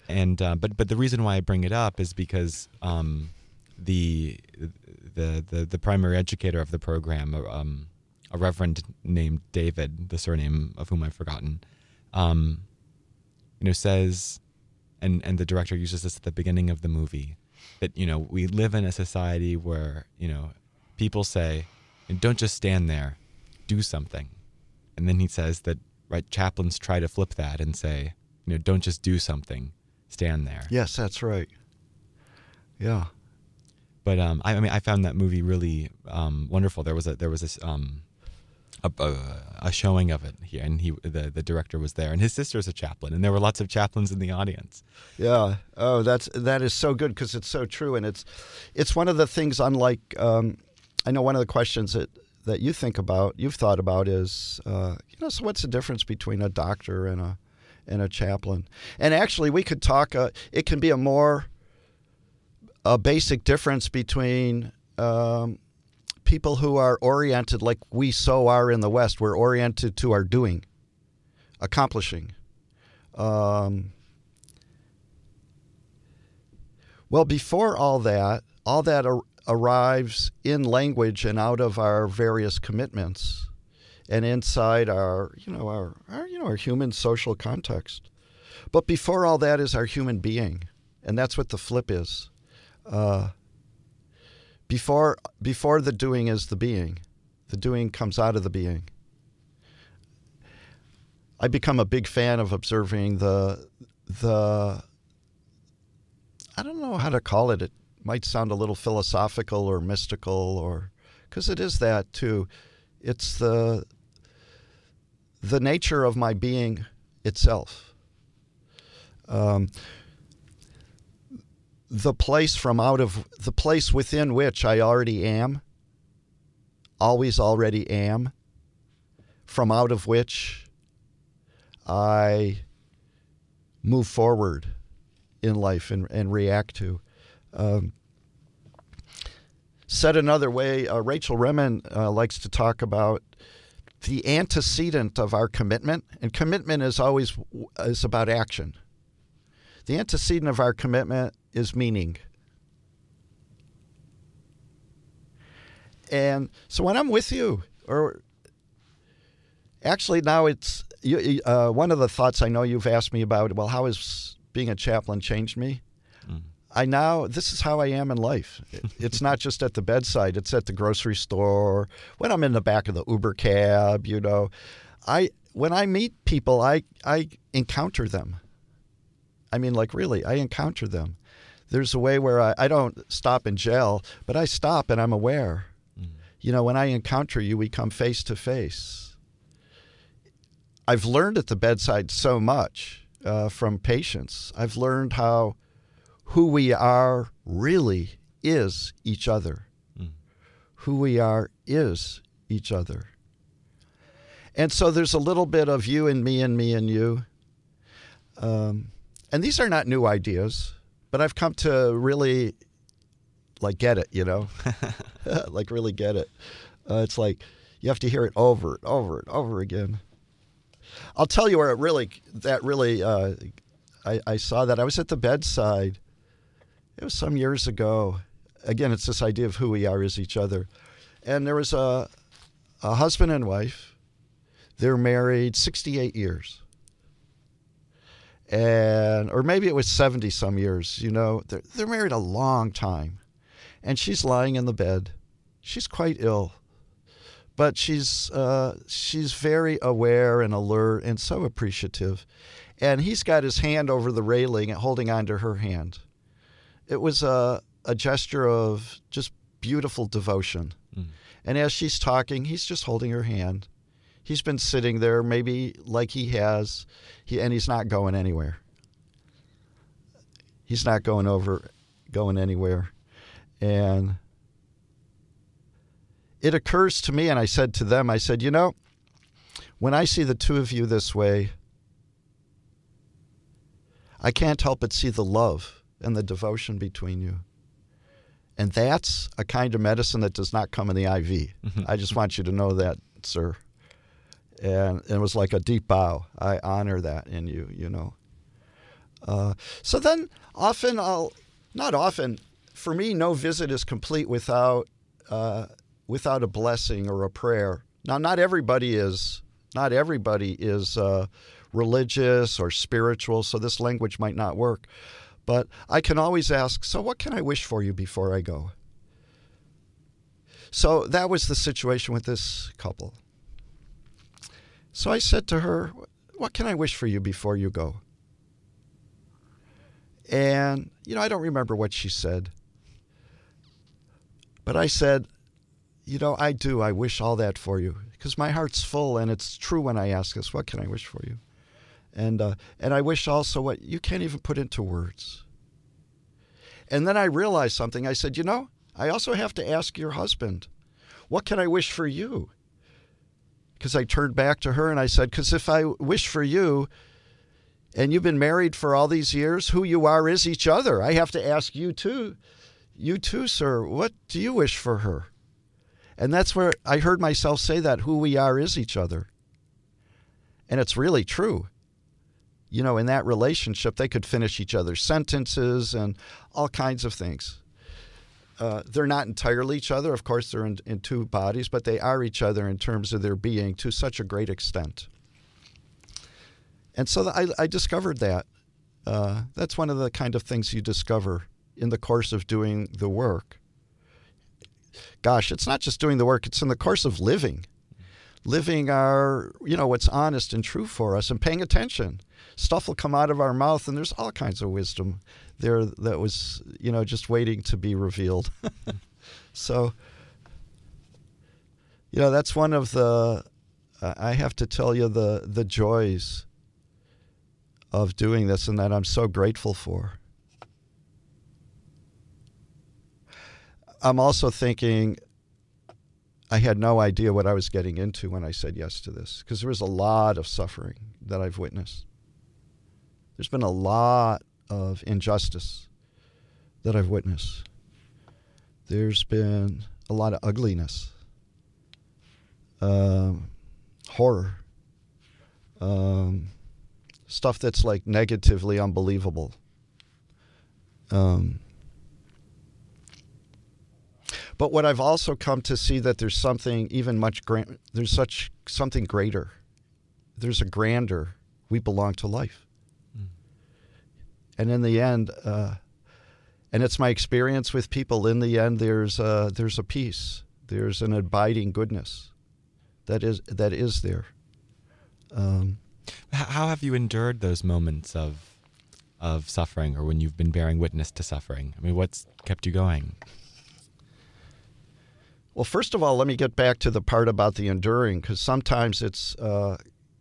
and uh, but but the reason why I bring it up is because um, the, the the the primary educator of the program, um, a reverend named David, the surname of whom I've forgotten, um, you know, says, and and the director uses this at the beginning of the movie, that you know we live in a society where you know people say, don't just stand there, do something, and then he says that right chaplains try to flip that and say, you know, don't just do something, stand there. Yes, that's right. Yeah. But um, I, I mean, I found that movie really um, wonderful. There was a there was this um, a, a, a, showing of it here, and he the the director was there, and his sister's a chaplain, and there were lots of chaplains in the audience. Yeah. Oh, that's that is so good because it's so true, and it's it's one of the things. Unlike, um, I know one of the questions that that you think about, you've thought about is, uh, you know, so what's the difference between a doctor and a and a chaplain? And actually, we could talk. Uh, it can be a more a basic difference between um, people who are oriented like we so are in the West. We're oriented to our doing, accomplishing. Um, well, before all that, all that ar- arrives in language and out of our various commitments and inside our, you know, our, our, you know, our human social context. But before all that is our human being, and that's what the flip is. Uh, before before the doing is the being. The doing comes out of the being. I become a big fan of observing the the I don't know how to call it. It might sound a little philosophical or mystical or because it is that too. It's the the nature of my being itself. Um, the place from out of the place within which I already am, always already am, from out of which I move forward in life and, and react to. Um, said another way, uh, Rachel Remen uh, likes to talk about the antecedent of our commitment, and commitment is always is about action. The antecedent of our commitment is meaning. And so when I'm with you, or actually now it's you, uh, one of the thoughts I know you've asked me about. Well, how has being a chaplain changed me? Mm. I now this is how I am in life. It's not just at the bedside; it's at the grocery store, when I'm in the back of the Uber cab. You know, I when I meet people, I I encounter them. I mean, like really, I encounter them there's a way where I, I don't stop in jail, but I stop and I'm aware. Mm. You know, when I encounter you, we come face to face. I've learned at the bedside so much uh, from patients. I've learned how who we are really is each other. Mm. Who we are is each other. And so there's a little bit of you and me and me and you. Um, and these are not new ideas but I've come to really like get it, you know, [LAUGHS] [LAUGHS] like really get it. Uh, it's like you have to hear it over and over and over again. I'll tell you where it really that really uh, I, I saw that I was at the bedside. It was some years ago, again, it's this idea of who we are as each other. And there was a, a husband and wife. They're married 68 years. And, or maybe it was 70 some years, you know. They're, they're married a long time. And she's lying in the bed. She's quite ill. But she's, uh, she's very aware and alert and so appreciative. And he's got his hand over the railing and holding onto her hand. It was a, a gesture of just beautiful devotion. Mm. And as she's talking, he's just holding her hand. He's been sitting there, maybe like he has, he, and he's not going anywhere. He's not going over, going anywhere. And it occurs to me, and I said to them, I said, you know, when I see the two of you this way, I can't help but see the love and the devotion between you. And that's a kind of medicine that does not come in the IV. Mm-hmm. I just want you to know that, sir. And, it was like a deep bow. I honor that in you, you know. Uh, so then often I'll, not often, for me, no visit is complete without, uh, without a blessing or a prayer. Now, not everybody is, not everybody is uh, religious or spiritual, so this language might not work. But I can always ask, so what can I wish for you before I go? So that was the situation with this couple. So I said to her, What can I wish for you before you go? And, you know, I don't remember what she said. But I said, You know, I do. I wish all that for you because my heart's full and it's true when I ask us, What can I wish for you? And, uh, and I wish also what you can't even put into words. And then I realized something. I said, you know, I also have to ask your husband, what can I wish for you? Because I turned back to her and I said, because if I wish for you, and you've been married for all these years, who you are is each other. I have to ask you too, you too, sir, what do you wish for her? And that's where I heard myself say that who we are is each other. And it's really true you know, in that relationship, they could finish each other's sentences and all kinds of things. Uh, they're not entirely each other. Of course, they're in, in, two bodies, but they are each other in terms of their being to such a great extent. And so I, I discovered that. Uh, that's one of the kind of things you discover in the course of doing the work. Gosh, it's not just doing the work, it's in the course of living. Living our, you know, what's honest and true for us and paying attention stuff will come out of our mouth, and there's all kinds of wisdom there that was, you know, just waiting to be revealed. [LAUGHS] so, you know, that's one of the, I have to tell you, the, the joys of doing this and that I'm so grateful for. I'm also thinking I had no idea what I was getting into when I said yes to this because there was a lot of suffering that I've witnessed. There's been a lot of injustice that I've witnessed. There's been a lot of ugliness, um, horror, um, stuff that's like negatively unbelievable. Um, but what I've also come to see that there's something even much grand. There's such something greater. There's a grander. We belong to life and in the end, uh, and it's my experience with people. In the end, there's uh, there's a peace. There's an abiding goodness that is that is there. Um, How have you endured those moments of of suffering, or when you've been bearing witness to suffering? I mean, what's kept you going? Well, first of all, let me get back to the part about the enduring, because sometimes it's uh,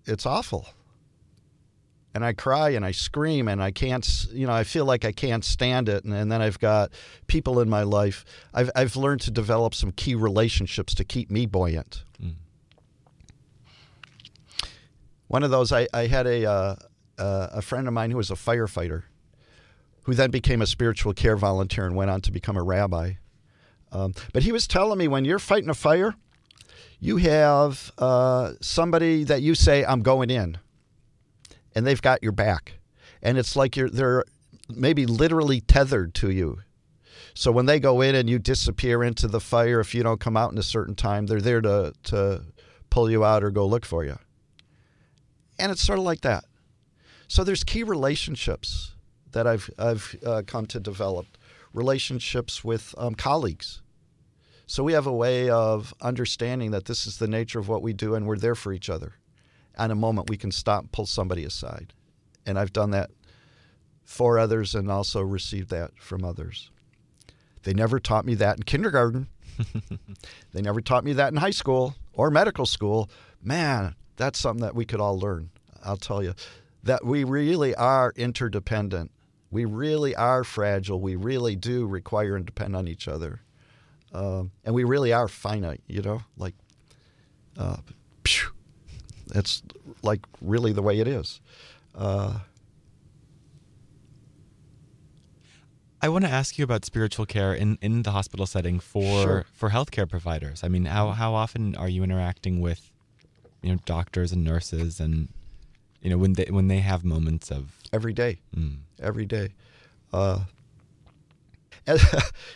it's awful and I cry and I scream and I can't, you know, I feel like I can't stand it. And, and, then I've got people in my life. I've, I've learned to develop some key relationships to keep me buoyant. Mm. One of those, I, I had a, uh, uh, a friend of mine who was a firefighter who then became a spiritual care volunteer and went on to become a rabbi. Um, but he was telling me when you're fighting a fire, you have uh, somebody that you say, I'm going in and they've got your back. And it's like you're they're maybe literally tethered to you. So when they go in and you disappear into the fire, if you don't come out in a certain time, they're there to, to pull you out or go look for you. And it's sort of like that. So there's key relationships that I've, I've uh, come to develop, relationships with um, colleagues. So we have a way of understanding that this is the nature of what we do and we're there for each other. At a moment, we can stop and pull somebody aside. And I've done that for others and also received that from others. They never taught me that in kindergarten. [LAUGHS] they never taught me that in high school or medical school. Man, that's something that we could all learn. I'll tell you that we really are interdependent. We really are fragile. We really do require and depend on each other. Um, and we really are finite, you know, like, uh, that's like really the way it is. Uh, I want to ask you about spiritual care in, in the hospital setting for Sure. for healthcare providers. I mean, how how often are you interacting with you know doctors and nurses and you know when they when they have moments of every day. mm, every day. Uh, [LAUGHS]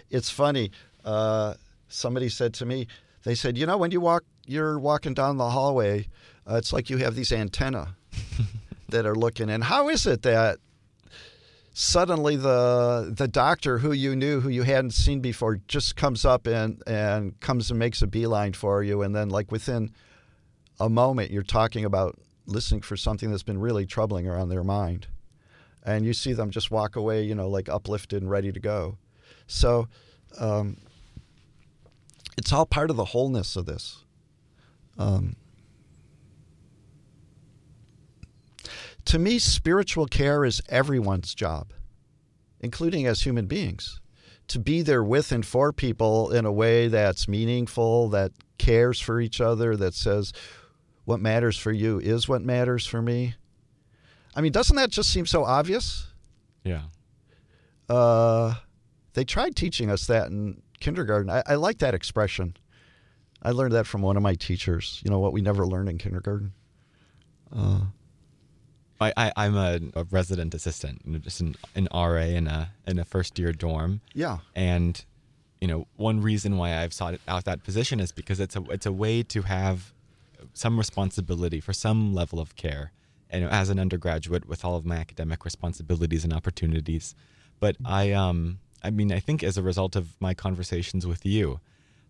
it's funny. Uh, somebody said to me, they said, you know, when you walk, you're walking down the hallway, uh, it's like you have these antenna [LAUGHS] that are looking. And how is it that suddenly the the doctor who you knew, who you hadn't seen before, just comes up and and comes and makes a beeline for you, and then like within a moment, you're talking about listening for something that's been really troubling around their mind and you see them just walk away, you know, like uplifted and ready to go. So um, it's all part of the wholeness of this. Um, to me, spiritual care is everyone's job, including as human beings. To be there with and for people in a way that's meaningful, that cares for each other, that says, what matters for you is what matters for me. I mean, doesn't that just seem so obvious? yeah Uh, they tried teaching us that in kindergarten. I, I like that expression. I learned that from one of my teachers. You know what we never learned in kindergarten. Uh, I, I I'm a, a resident assistant, just an, an RA in a in a first year dorm, yeah, and you know one reason why I've sought out that position is because it's a it's a way to have some responsibility for some level of care, and as an undergraduate with all of my academic responsibilities and opportunities, but I um I mean I think as a result of my conversations with you,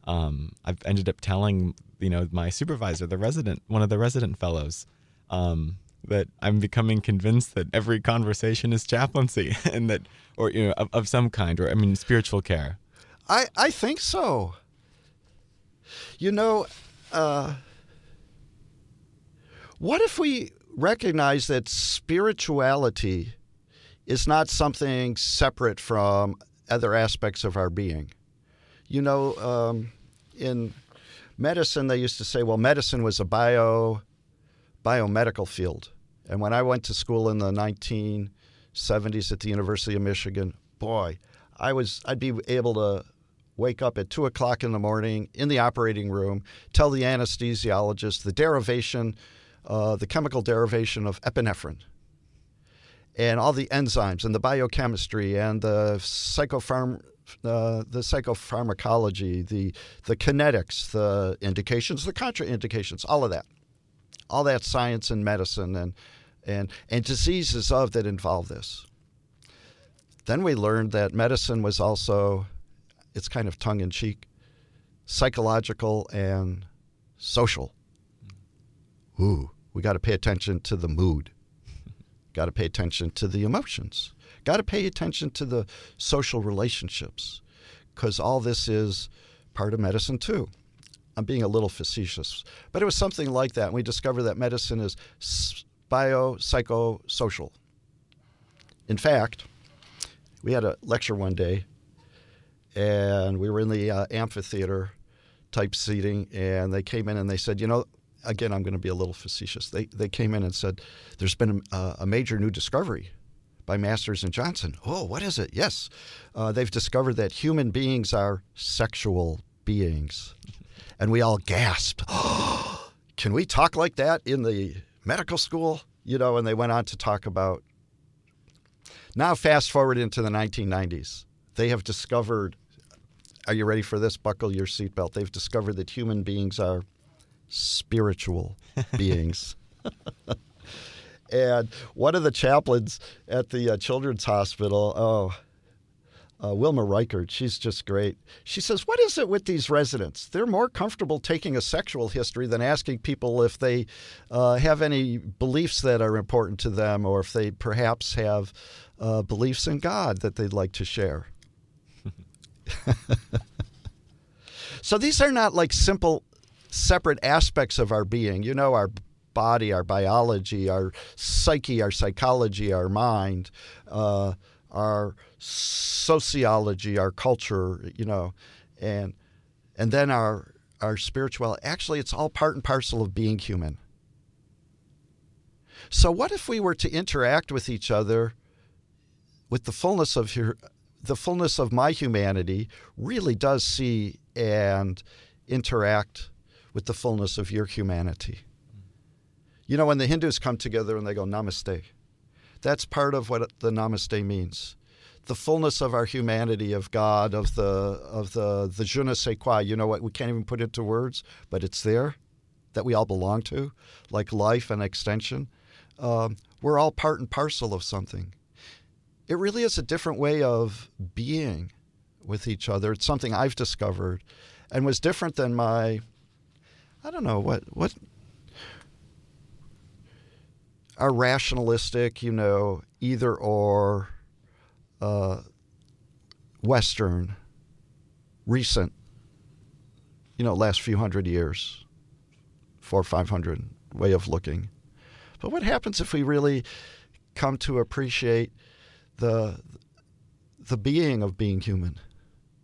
um I've ended up telling you know my supervisor, the resident one of the resident fellows, um that I'm becoming convinced that every conversation is chaplaincy [LAUGHS] and that or you know of, of some kind or I mean spiritual care. I I think so. You know, uh, what if we recognize that spirituality is not something separate from other aspects of our being? You know, um, in medicine, they used to say, well, medicine was a bio biomedical field. And when I went to school in the 1970s at the University of Michigan, boy, I was I'd be able to wake up at two o'clock in the morning in the operating room, tell the anesthesiologist the derivation, uh, the chemical derivation of epinephrine, and all the enzymes and the biochemistry and the psychopharm. Uh, the psychopharmacology, the the kinetics, the indications, the contraindications, all of that, all that science and medicine and and and diseases of that involve this. Then we learned that medicine was also, it's kind of tongue in cheek, psychological and social. Ooh, we got to pay attention to the mood. got to pay attention to the emotions. Got to pay attention to the social relationships because all this is part of medicine too. I'm being a little facetious, but it was something like that. We discovered that medicine is bio, psycho, social. In fact, we had a lecture one day, and we were in the uh, amphitheater type seating, and they came in and they said, you know, again, I'm going to be a little facetious. They they came in and said, there's been a, a major new discovery by Masters and Johnson. Oh, what is it? Yes, uh, they've discovered that human beings are sexual beings, and we all gasped. [GASPS] Can we talk like that in the medical school? You know, and they went on to talk about now, fast forward into the 1990s. they have discovered. Are you ready for this? Buckle your seatbelt. They've discovered that human beings are spiritual [LAUGHS] beings. and one of the chaplains at the uh, Children's Hospital, oh, uh, Wilma Reichert, she's just great. She says, What is it with these residents? They're more comfortable taking a sexual history than asking people if they uh, have any beliefs that are important to them or if they perhaps have uh, beliefs in God that they'd like to share. [LAUGHS] so these are not like simple, separate aspects of our being. You know, our body, our biology, our psyche, our psychology, our mind, uh, our sociology, our culture, you know, and and then our our spirituality. Actually, it's all part and parcel of being human. So, what if we were to interact with each other with the fullness of your, the fullness of my humanity really does see and interact with the fullness of your humanity. You know, when the Hindus come together and they go namaste, that's part of what the namaste means. The fullness of our humanity, of God, of the of the the je ne sais quoi. You know what? We can't even put it into words, but it's there, that we all belong to, like life and extension. Um, we're all part and parcel of something. It really is a different way of being with each other. It's something I've discovered, and was different than my. I don't know what what are rationalistic, you know, either or, uh, Western, recent, you know, last few hundred years, four or five hundred way of looking. But what happens if we really come to appreciate the the being of being human,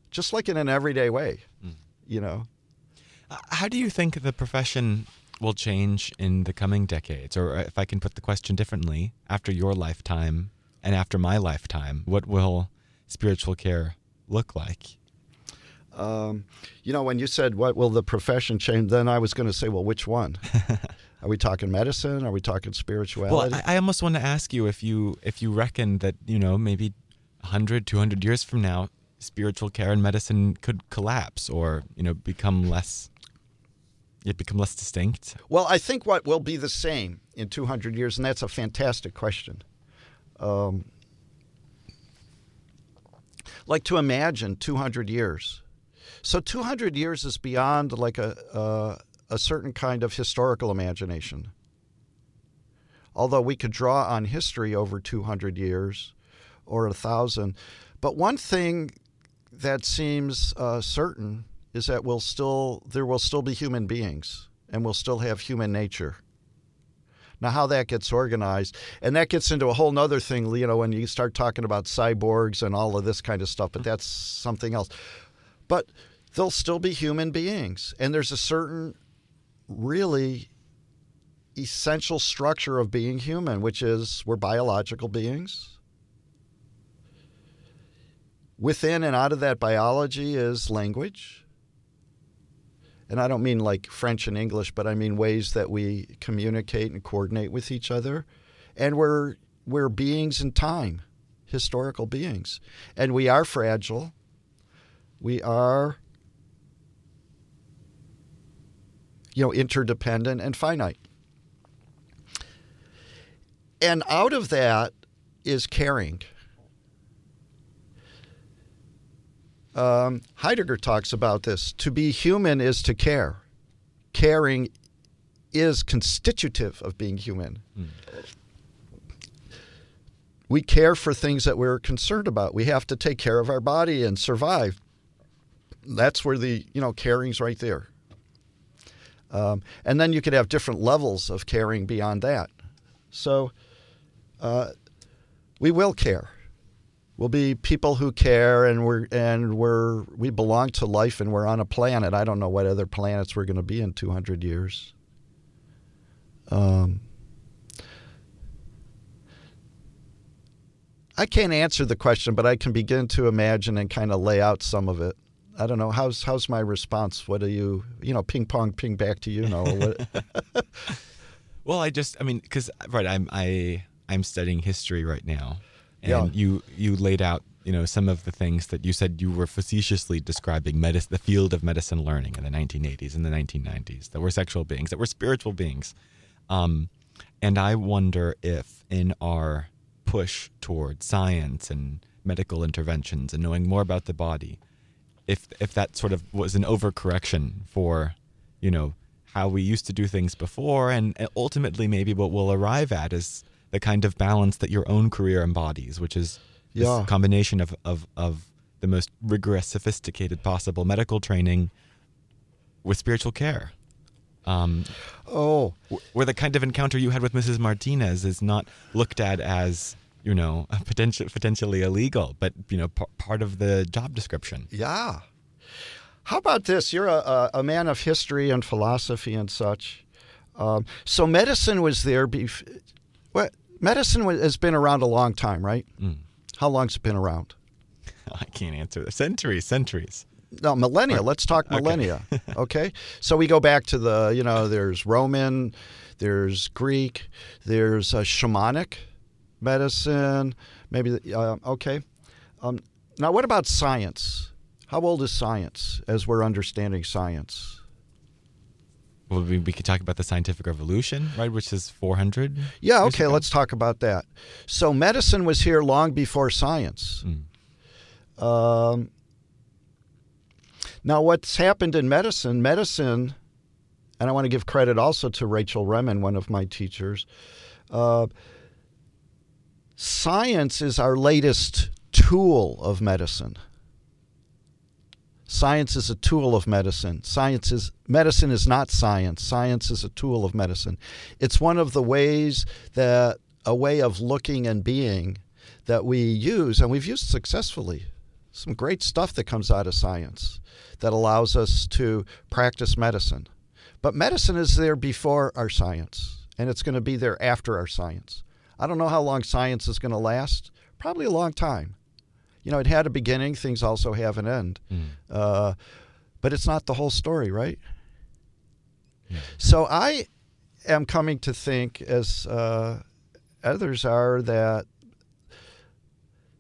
just like in an everyday way, mm. you know? How do you think the profession will change in the coming decades? Or if I can put the question differently, after your lifetime and after my lifetime, what will spiritual care look like? Um, you know, when you said, what will the profession change? Then I was going to say, well, which one? [LAUGHS] Are we talking medicine? Are we talking spirituality? Well, I, I almost want to ask you if you if you reckon that, you know, maybe 100, 200 years from now, spiritual care and medicine could collapse or, you know, become less it become less distinct? Well, I think what will be the same in 200 years, and that's a fantastic question. Um, like to imagine 200 years. So 200 years is beyond like a, uh, a certain kind of historical imagination. Although we could draw on history over 200 years or a thousand. But one thing that seems uh, certain is that we'll still there will still be human beings and we'll still have human nature. Now, how that gets organized, and that gets into a whole other thing, you know, when you start talking about cyborgs and all of this kind of stuff, but mm-hmm. that's something else. But they'll still be human beings, and there's a certain really essential structure of being human, which is we're biological beings. Within and out of that biology is language and I don't mean like French and English, but I mean ways that we communicate and coordinate with each other. And we're we're beings in time, historical beings. And we are fragile. We are you know interdependent and finite. And out of that is caring. Um, Heidegger talks about this. To be human is to care. Caring is constitutive of being human. Mm. We care for things that we're concerned about. We have to take care of our body and survive. That's where the you know caring's right there. Um, and then you could have different levels of caring beyond that. So uh, we will care we'll be people who care and we're and we're we belong to life and we're on a planet. I don't know what other planets we're going to be in 200 years. Um, I can't answer the question, but I can begin to imagine and kind of lay out some of it. I don't know how's how's my response. What do you you know ping pong ping back to you? Know [LAUGHS] well, I just I mean because right I'm I I'm studying history right now and yeah. you you laid out you know some of the things that you said you were facetiously describing medicine, the field of medicine learning in the 1980s and the 1990s that were sexual beings, that were spiritual beings. Um, and I wonder if in our push toward science and medical interventions and knowing more about the body, if if that sort of was an overcorrection for, you know, how we used to do things before, and ultimately maybe what we'll arrive at is the kind of balance that your own career embodies, which is this Yeah. combination of, of, of the most rigorous, sophisticated possible medical training with spiritual care. Um, Oh, where the kind of encounter you had with Mrs. Martinez is not looked at as you know [LAUGHS] potential, potentially illegal, but you know p- part of the job description. yeah. How about this? You're a, a, a man of history and philosophy and such. Um, so medicine was there. Bef- what medicine has been around a long time, right? Mm. How long's it been around? [LAUGHS] I can't answer that. Centuries, centuries. No, millennia. Let's talk millennia. [LAUGHS] Okay. So we go back to the, you know, there's Roman, there's Greek, there's uh, shamanic medicine. Maybe, uh, okay. Um, now, what about science? How old is science as we're understanding science? Well, we, we could talk about the scientific revolution, right, which is 400. Yeah, okay, let's talk about that. So, medicine was here long before science. Mm. Um, now, what's happened in medicine, medicine, and I want to give credit also to Rachel Remen, one of my teachers. Uh, science is our latest tool of medicine. Science is a tool of medicine. Science is medicine is not science. Science is a tool of medicine. It's one of the ways that a way of looking and being that we use, and we've used successfully. Some great stuff that comes out of science that allows us to practice medicine. But medicine is there before our science, and it's going to be there after our science. I don't know how long science is going to last. Probably a long time. You know, it had a beginning, things also have an end. Mm. Uh, but it's not the whole story, right? Yeah. So I am coming to think, as uh, others are, that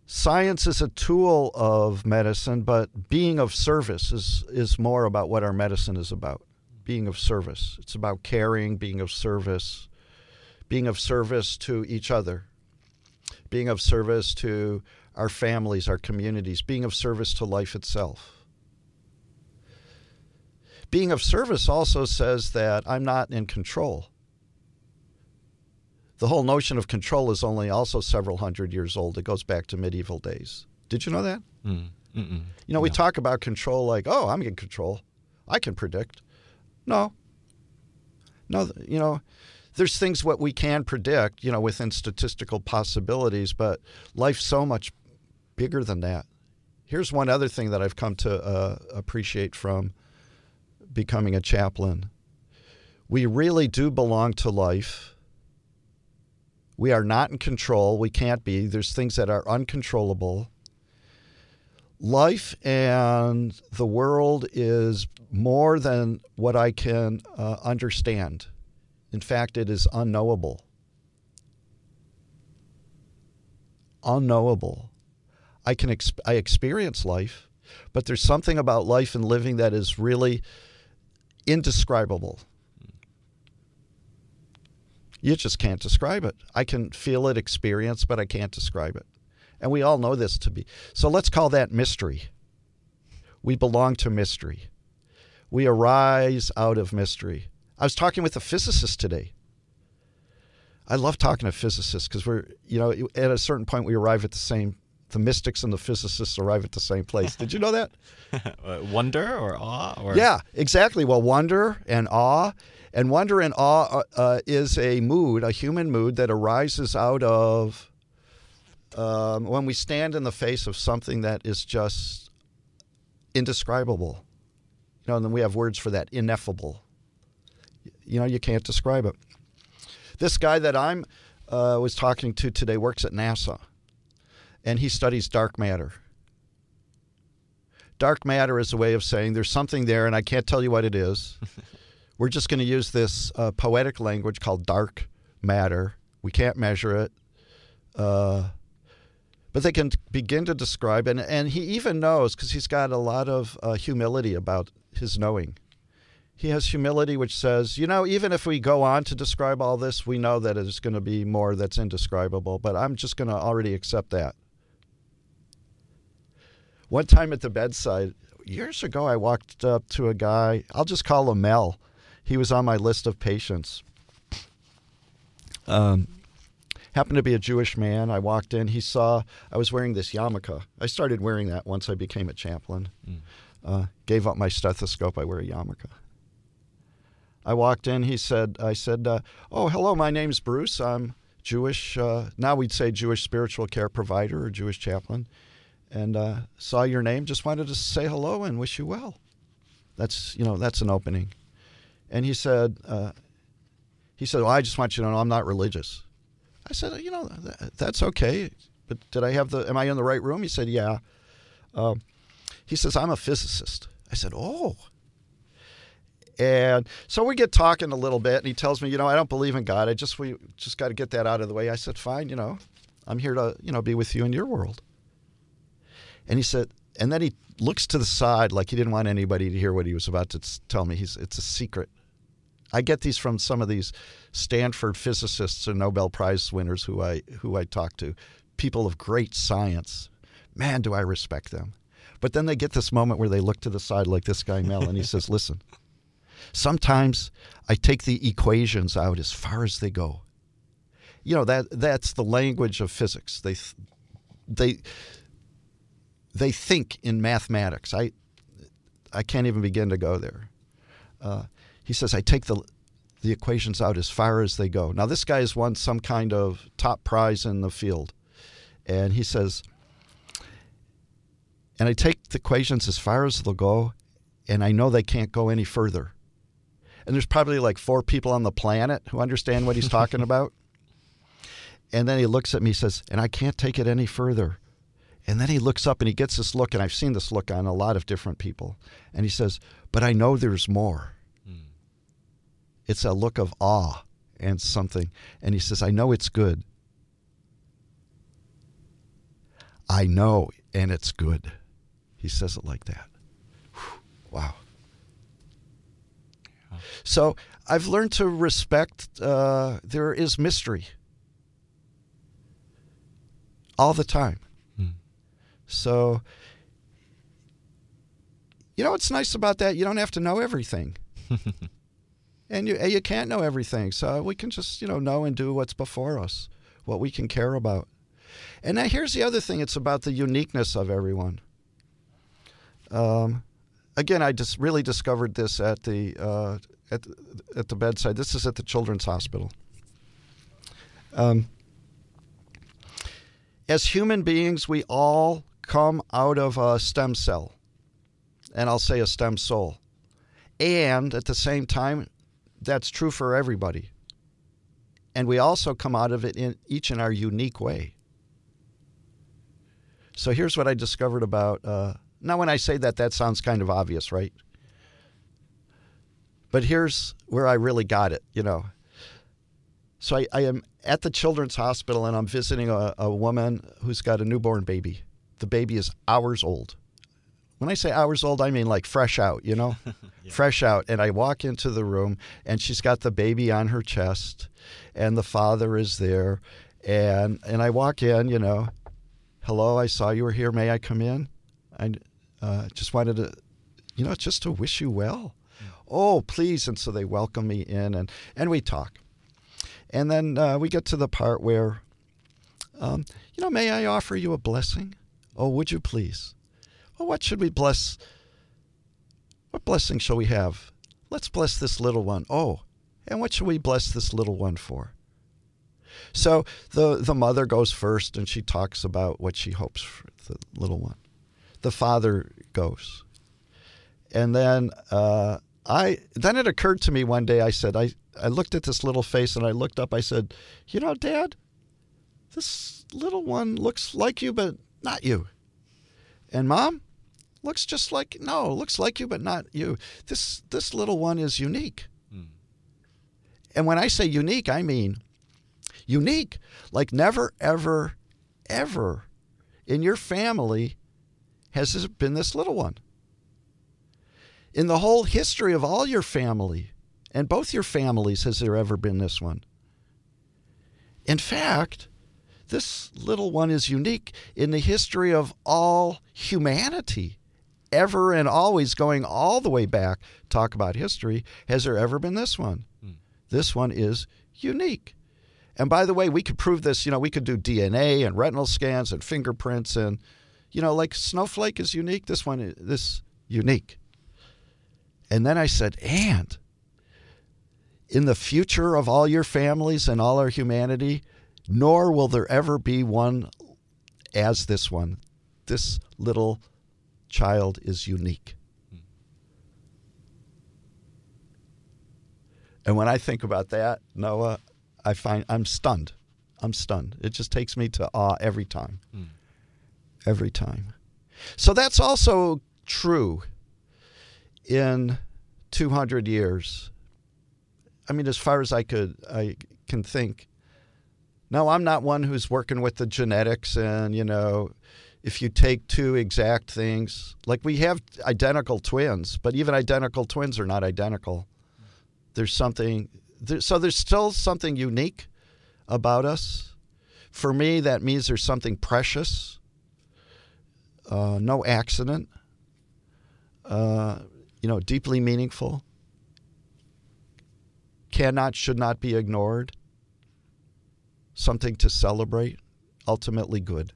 science is a tool of medicine, but being of service is, is more about what our medicine is about. Being of service. It's about caring, being of service, being of service to each other, being of service to our families, our communities, being of service to life itself. Being of service also says that I'm not in control. The whole notion of control is only also several hundred years old. It goes back to medieval days. Did you know that? Mm. You know, we No. talk about control like, oh, I'm in control. I can predict. No. No, you know, there's things what we can predict, you know, within statistical possibilities, but life's so much bigger than that. Here's one other thing that I've come to uh, appreciate from becoming a chaplain. We really do belong to life. We are not in control. We can't be. There's things that are uncontrollable life and the world is more than what I can uh, understand. In fact, it is unknowable. Unknowable. I can I experience life, but there's something about life and living that is really indescribable. You just can't describe it. I can feel it, experience, but I can't describe it. And we all know this to be. So let's call that mystery. We belong to mystery. We arise out of mystery. I was talking with a physicist today. I love talking to physicists because we're, you know, at a certain point we arrive at the same, the mystics and the physicists arrive at the same place. Did you know that? [LAUGHS] Uh, Wonder or awe or Yeah, exactly. Well, wonder and awe, and wonder and awe uh, uh, is a mood, a human mood that arises out of um, when we stand in the face of something that is just indescribable. You know, and then we have words for that, ineffable. You know, you can't describe it. This guy that I'm uh, was talking to today works at NASA, and he studies dark matter. Dark matter is a way of saying there's something there, and I can't tell you what it is. [LAUGHS] We're just going to use this uh, poetic language called dark matter. We can't measure it, uh, but they can begin to describe, and, and he even knows because he's got a lot of uh, humility about his knowing. He has humility which says, you know, even if we go on to describe all this, we know that it's going to be more that's indescribable, but I'm just going to already accept that. One time at the bedside, years ago, I walked up to a guy, I'll just call him Mel. He was on my list of patients. Um, happened to be a Jewish man. I walked in. He saw I was wearing this yarmulke. I started wearing that once I became a chaplain. Mm. Uh, gave up my stethoscope. I wear a yarmulke. I walked in. He said, "I said, uh, oh, hello. My name's Bruce. I'm Jewish. Uh, now we'd say Jewish spiritual care provider or Jewish chaplain." And uh, saw your name. Just wanted to say hello and wish you well. That's you know that's an opening. And he said, uh, he said, well, I just want you to know I'm not religious. I said, you know, that's okay. But did I have the, am I in the right room? He said, yeah. Um, he says, I'm a physicist. I said, oh. And so we get talking a little bit, and he tells me, you know, I don't believe in God. I just we just got to get that out of the way. I said, fine, you know, I'm here to you know be with you in your world. And he said, and then he looks to the side like he didn't want anybody to hear what he was about to tell me. He's it's a secret. I get these from some of these Stanford physicists and Nobel Prize winners who I who I talk to, people of great science. Man, do I respect them. But then they get this moment where they look to the side like this guy Mel, and he says, [LAUGHS] "Listen, sometimes I take the equations out as far as they go. You know that that's the language of physics. They they they think in mathematics. I I can't even begin to go there. Uh, he says, I take the the equations out as far as they go. Now, this guy has won some kind of top prize in the field. And he says, and I take the equations as far as they'll go, and I know they can't go any further. And there's probably like four people on the planet who understand what he's talking [LAUGHS] about. And then he looks at me, and says, and I can't take it any further. And then he looks up and he gets this look, and I've seen this look on a lot of different people. And he says, But I know there's more. It's a look of awe and something. And he says, I know it's good. I know, and it's good. He says it like that. Whew, wow. So I've learned to respect uh, there is mystery all the time. So, you know what's nice about that? You don't have to know everything. [LAUGHS] and you you can't know everything. So we can just you know know and do what's before us, what we can care about. And now here's the other thing: it's about the uniqueness of everyone. Um, again, I just really discovered this at the uh, at at the bedside. This is at the Children's Hospital. Um, as human beings, we all come out of a stem cell, and I'll say a stem soul. And at the same time, that's true for everybody. And we also come out of it in each in our unique way. So here's what I discovered about. Uh, now, when I say that, that sounds kind of obvious, right? But here's where I really got it, you know. So I, I am at the Children's Hospital and I'm visiting a, a woman who's got a newborn baby. The baby is hours old. When I say hours old, I mean like fresh out, you know? [LAUGHS] [LAUGHS] yeah. Fresh out. And I walk into the room and she's got the baby on her chest and the father is there. And and I walk in, you know, hello, I saw you were here. May I come in? I uh, just wanted to, you know, just to wish you well. Mm. Oh, please. And so they welcome me in and, and we talk. And then uh, we get to the part where, um, you know, may I offer you a blessing? Oh, would you please? Well, what should we bless? What blessing shall we have? Let's bless this little one. Oh, and what should we bless this little one for? So the, the mother goes first and she talks about what she hopes for the little one. The father goes. And then uh, I then it occurred to me one day I said I, I looked at this little face and I looked up I said, "You know, dad, this little one looks like you but not you." And mom, looks just like no, looks like you but not you. This this little one is unique. Mm. And when I say unique, I mean unique. Like never ever ever in your family has there been this little one? In the whole history of all your family, and both your families, has there ever been this one? In fact, this little one is unique in the history of all humanity. Ever and always going all the way back, talk about history, has there ever been this one? Hmm. This one is unique. And by the way, we could prove this, you know, we could do DNA and retinal scans and fingerprints and you know, like snowflake is unique, this one is this unique. And then I said, and in the future of all your families and all our humanity, nor will there ever be one as this one. This little child is unique. And when I think about that, Noah, I find I'm stunned. I'm stunned. It just takes me to awe every time. Mm. Every time. So that's also true in 200 years. I mean, as far as I could, I can think. Now, I'm not one who's working with the genetics and, you know, if you take two exact things, like we have identical twins, but even identical twins are not identical. There's something, there, so there's still something unique about us. For me, that means there's something precious, uh, no accident, uh, you know, deeply meaningful, cannot, should not be ignored, something to celebrate, ultimately good.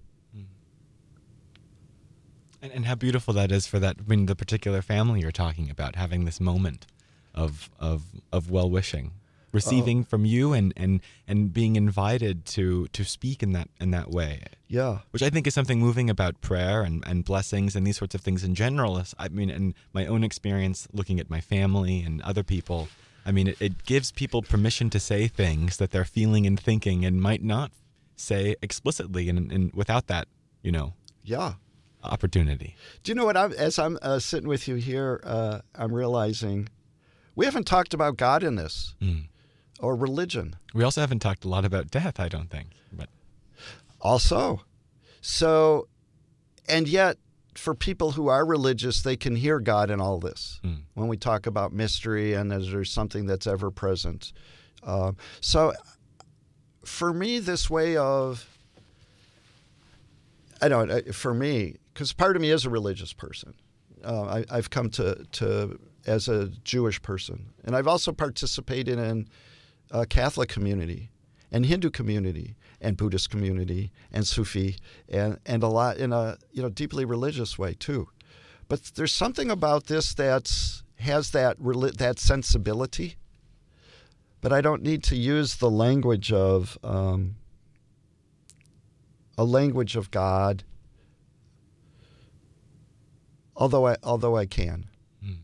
And, and how beautiful that is for that, I mean, the particular family you're talking about, having this moment of, of, of well wishing receiving uh, from you and, and, and being invited to, to speak in that, in that way. Yeah. Which I think is something moving about prayer and, and blessings and these sorts of things in general. I mean, in my own experience looking at my family and other people, I mean, it, it gives people permission to say things that they're feeling and thinking and might not say explicitly and, and without that, you know. Yeah opportunity. Do you know what? I'm, as I'm uh, sitting with you here, uh, I'm realizing we haven't talked about God in this mm. or religion. We also haven't talked a lot about death, I don't think. But also, so, and yet, for people who are religious, they can hear God in all this mm. when we talk about mystery and as there's something that's ever present. Uh, so, for me, this way of I don't. For me, because part of me is a religious person. Uh, I, have come to, to as a Jewish person, and I've also participated in a Catholic community, and Hindu community, and Buddhist community, and Sufi, and and a lot in a you know deeply religious way too. But there's something about this that's has that that sensibility. But I don't need to use the language of um, a language of God although I although I can. Mm.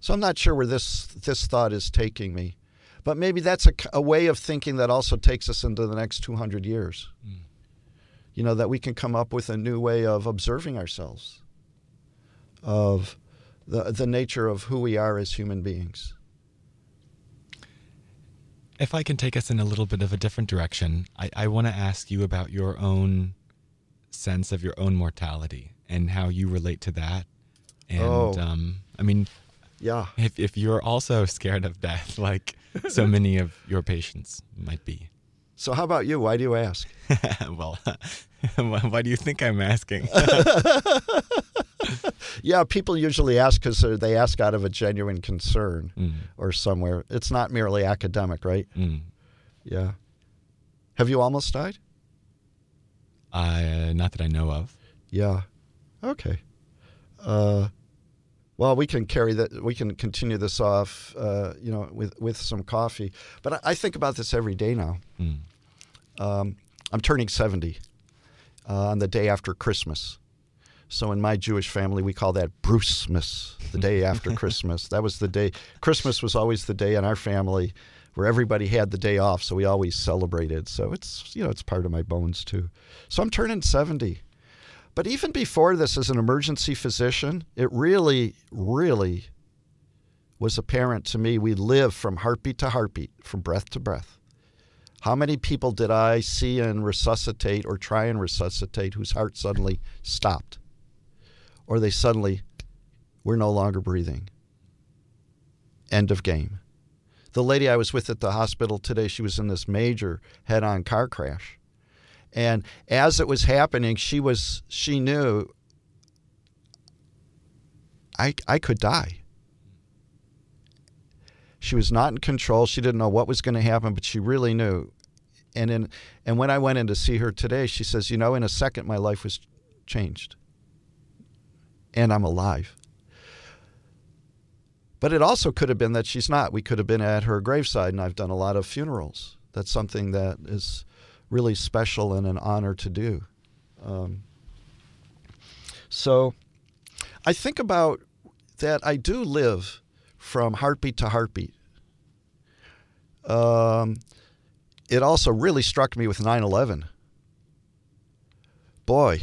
So I'm not sure where this this thought is taking me, but maybe that's a, a way of thinking that also takes us into the next 200 years. Mm. You know that we can come up with a new way of observing ourselves, of the the nature of who we are as human beings. If I can take us in a little bit of a different direction, I, I want to ask you about your own sense of your own mortality and how you relate to that. And oh. um, I mean, yeah, if if you're also scared of death, [LAUGHS] like so [LAUGHS] many of your patients might be. So how about you? Why do you ask? [LAUGHS] well, why do you think I'm asking? yeah, people usually ask because they ask out of a genuine concern mm. or somewhere. It's not merely academic, right? Mm. Yeah. Have you almost died? Uh, not that I know of. Yeah. Okay. Uh, well, we can carry that. We can continue this off, uh, you know, with with some coffee. But I, I think about this every day now. Mm. Um, I'm turning 70 uh, on the day after Christmas. So in my Jewish family, we call that Brucemas, the day [LAUGHS] after Christmas. That was the day. Christmas was always the day in our family where everybody had the day off, so we always celebrated. So it's you know it's part of my bones too. So I'm turning 70. But even before this, as an emergency physician, it really, really was apparent to me we live from heartbeat to heartbeat, from breath to breath. How many people did I see and resuscitate or try and resuscitate whose heart suddenly stopped? Or they suddenly were no longer breathing? End of game. The lady I was with at the hospital today, she was in this major head on car crash. And as it was happening, she was she knew I I could die. She was not in control. She didn't know what was going to happen, but she really knew. And in and when I went in to see her today, she says, "You know, in a second my life was changed. And I'm alive." But it also could have been that she's not. We could have been at her graveside, and I've done a lot of funerals. That's something that is really special and an honor to do. Um, so I think about that I do live from heartbeat to heartbeat. Um, it also really struck me with 9 11. Boy,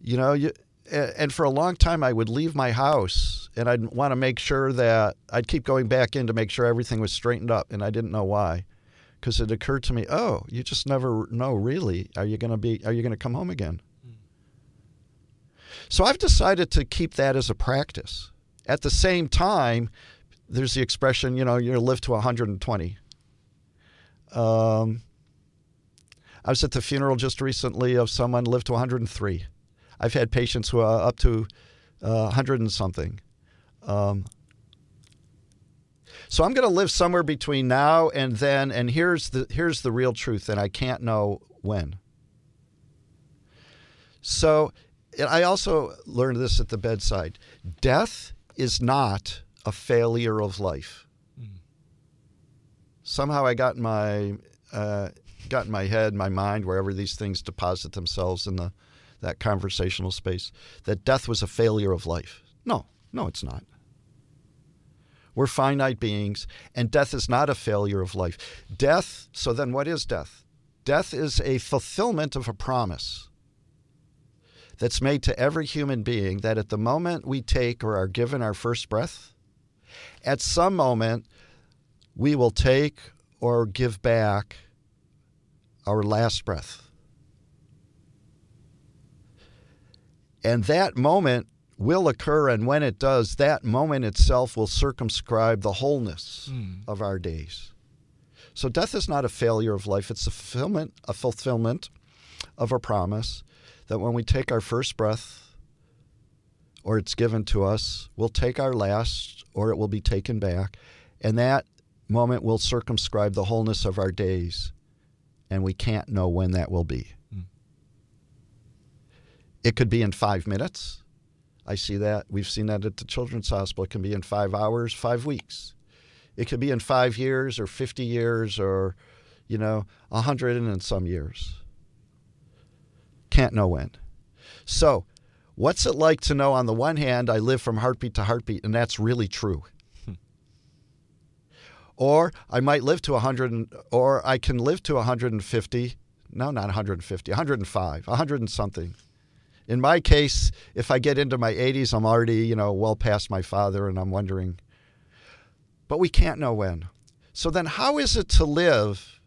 you know, you, and for a long time I would leave my house and I'd want to make sure that I'd keep going back in to make sure everything was straightened up, and I didn't know why because it occurred to me, oh, you just never know really. Are you going to be? Are you going to come home again? So I've decided to keep that as a practice. At the same time, there's the expression, you know, you live to 120. Um, I was at the funeral just recently of someone lived to 103. I've had patients who are up to uh, 100 and something. Um, so I'm going to live somewhere between now and then, and here's the here's the real truth, and I can't know when. So I also learned this at the bedside. Death is not a failure of life. Mm. Somehow I got in my uh, got in my head, my mind, wherever these things deposit themselves in the that conversational space, that death was a failure of life. No, no, it's not. We're finite beings, and death is not a failure of life. Death, so then what is death? Death is a fulfillment of a promise that's made to every human being that at the moment we take or are given our first breath, at some moment we will take or give back our last breath. And that moment will occur, and when it does, that moment itself will circumscribe the wholeness mm. of our days. So death is not a failure of life; it's a fulfillment, a fulfillment of a promise that when we take our first breath, or it's given to us, we'll take our last, or it will be taken back, and that moment will circumscribe the wholeness of our days, and we can't know when that will be. Mm. It could be in five minutes. I see that. We've seen that at the Children's Hospital. It can be in five hours, five weeks. It could be in five years or 50 years or, you know, 100 and some years. Can't know when. So, what's it like to know on the one hand, I live from heartbeat to heartbeat, and that's really true? Hmm. Or I might live to 100, or I can live to 150. No, not 150, 105, 100 and something in my case, if I get into my 80s, I'm already, you know, well past my father and I'm wondering. But we can't know when. So then, how is it to live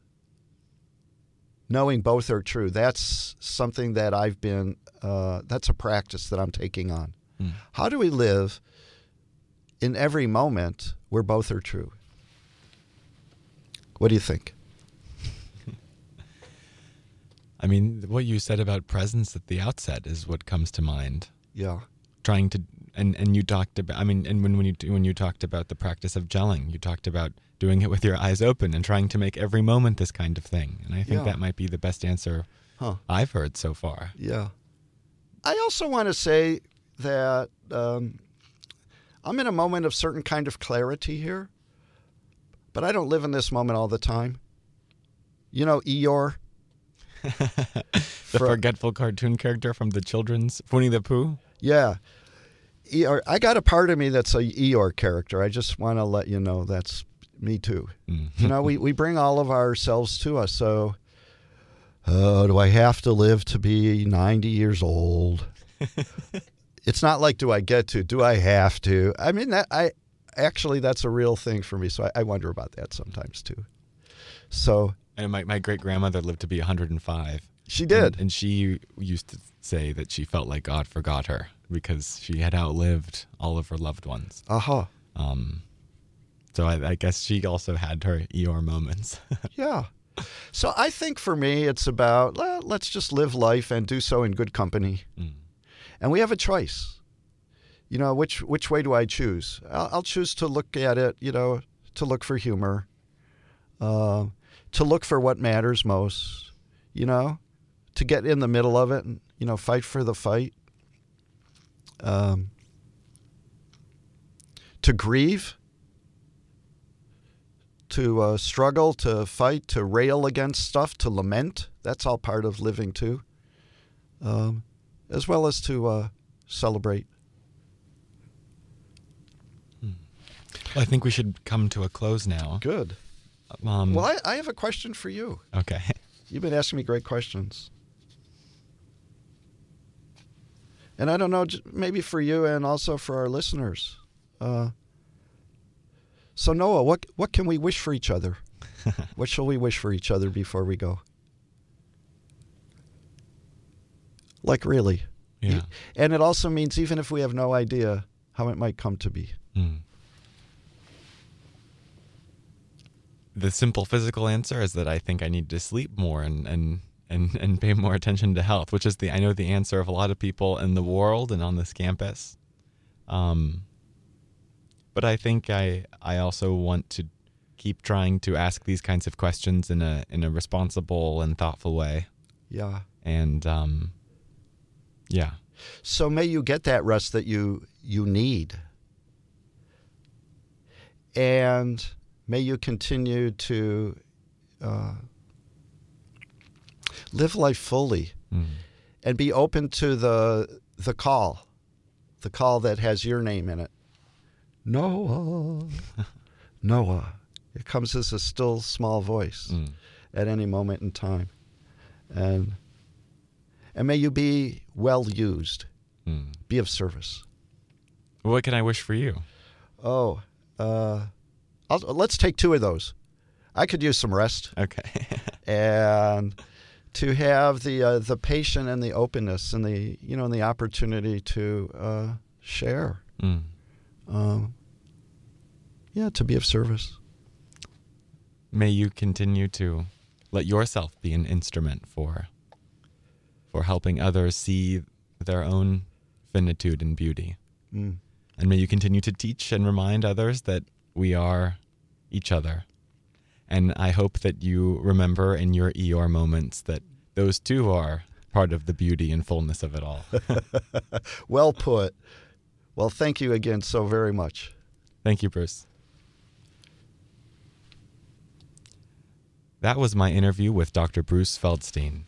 knowing both are true? That's something that I've been, uh, that's a practice that I'm taking on. Mm. How do we live in every moment where both are true? What do you think? I mean, what you said about presence at the outset is what comes to mind. Yeah. Trying to and and you talked about I mean and when when you when you talked about the practice of gelling, you talked about doing it with your eyes open and trying to make every moment this kind of thing. And I think yeah. that might be the best answer huh. I've heard so far. Yeah. I also want to say that um, I'm in a moment of certain kind of clarity here, but I don't live in this moment all the time. You know, Eeyore [LAUGHS] the For, forgetful cartoon character from the children's Winnie the Pooh. Yeah. Eeyore, I got a part of me that's a Eeyore character. I just want to let you know that's me too. Mm. you know, we, we bring all of ourselves to us. So, oh, do I have to live to be 90 years old? [LAUGHS] it's not like, do I get to? Do I have to? I mean, that I actually that's a real thing for me. So I, I wonder about that sometimes too. So And my, my great grandmother lived to be 105. She did. And, and she used to say that she felt like God forgot her because she had outlived all of her loved ones. Uh huh. Um, so I, I guess she also had her Eeyore moments. [LAUGHS] Yeah. So I think for me, it's about well, let's just live life and do so in good company. Mm. And we have a choice. You know, which which way do I choose? I'll, I'll choose to look at it. You know, to look for humor, uh, to look for what matters most. You know, to get in the middle of it and you know fight for the fight. Um, to grieve to uh, struggle, to fight, to rail against stuff, to lament. That's all part of living too, um, as well as to uh, celebrate. Well, I think we should come to a close now. Good. Um, Well, I, I have a question for you. okay. [LAUGHS] You've been asking me great questions. And I don't know, maybe for you and also for our listeners. Uh, so, Noah, what, what can we wish for each other? [LAUGHS] what shall we wish for each other before we go? Like, really? Yeah. And it also means even if we have no idea how it might come to be. Mm. The simple physical answer is that I think I need to sleep more and, and, and, and pay more attention to health, which is the I know the answer of a lot of people in the world and on this campus. Um, but I think I I also want to keep trying to ask these kinds of questions in a in a responsible and thoughtful way. Yeah. And um, yeah, So may you get that rest that you you need. And may you continue to uh, live life fully mm. and be open to the the call, the call that has your name in it. Noah, [LAUGHS] Noah. It comes as a still small voice Mm. at any moment in time, and and may you be well used, Mm. be of service. what can I wish for you? Oh, uh, I'll, let's take two of those. I could use some rest Okay. [LAUGHS] and to have the uh, the patience and the openness and the you know and the opportunity to uh, share. mm. Um, yeah, to be of service. May you continue to let yourself be an instrument for for helping others see their own finitude and beauty. Mm. And may you continue to teach and remind others that we are each other. And I hope that you remember in your Eeyore moments that those too are part of the beauty and fullness of it all. [LAUGHS] Well put. Well, thank you again so very much. Thank you, Bruce. That was my interview with Dr. Bruce Feldstein.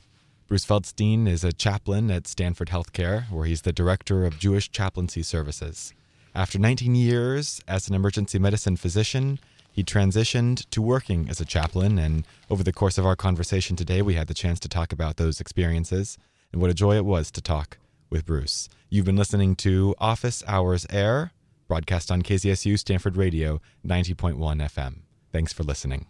Bruce Feldstein is a chaplain at Stanford Healthcare, where he's the director of Jewish chaplaincy services. After 19 years as an emergency medicine physician, he transitioned to working as a chaplain, and over the course of our conversation today, we had the chance to talk about those experiences and what a joy it was to talk with Bruce. You've been listening to Office Hours Air, broadcast on KZSU Stanford Radio 90.1 FM. Thanks for listening.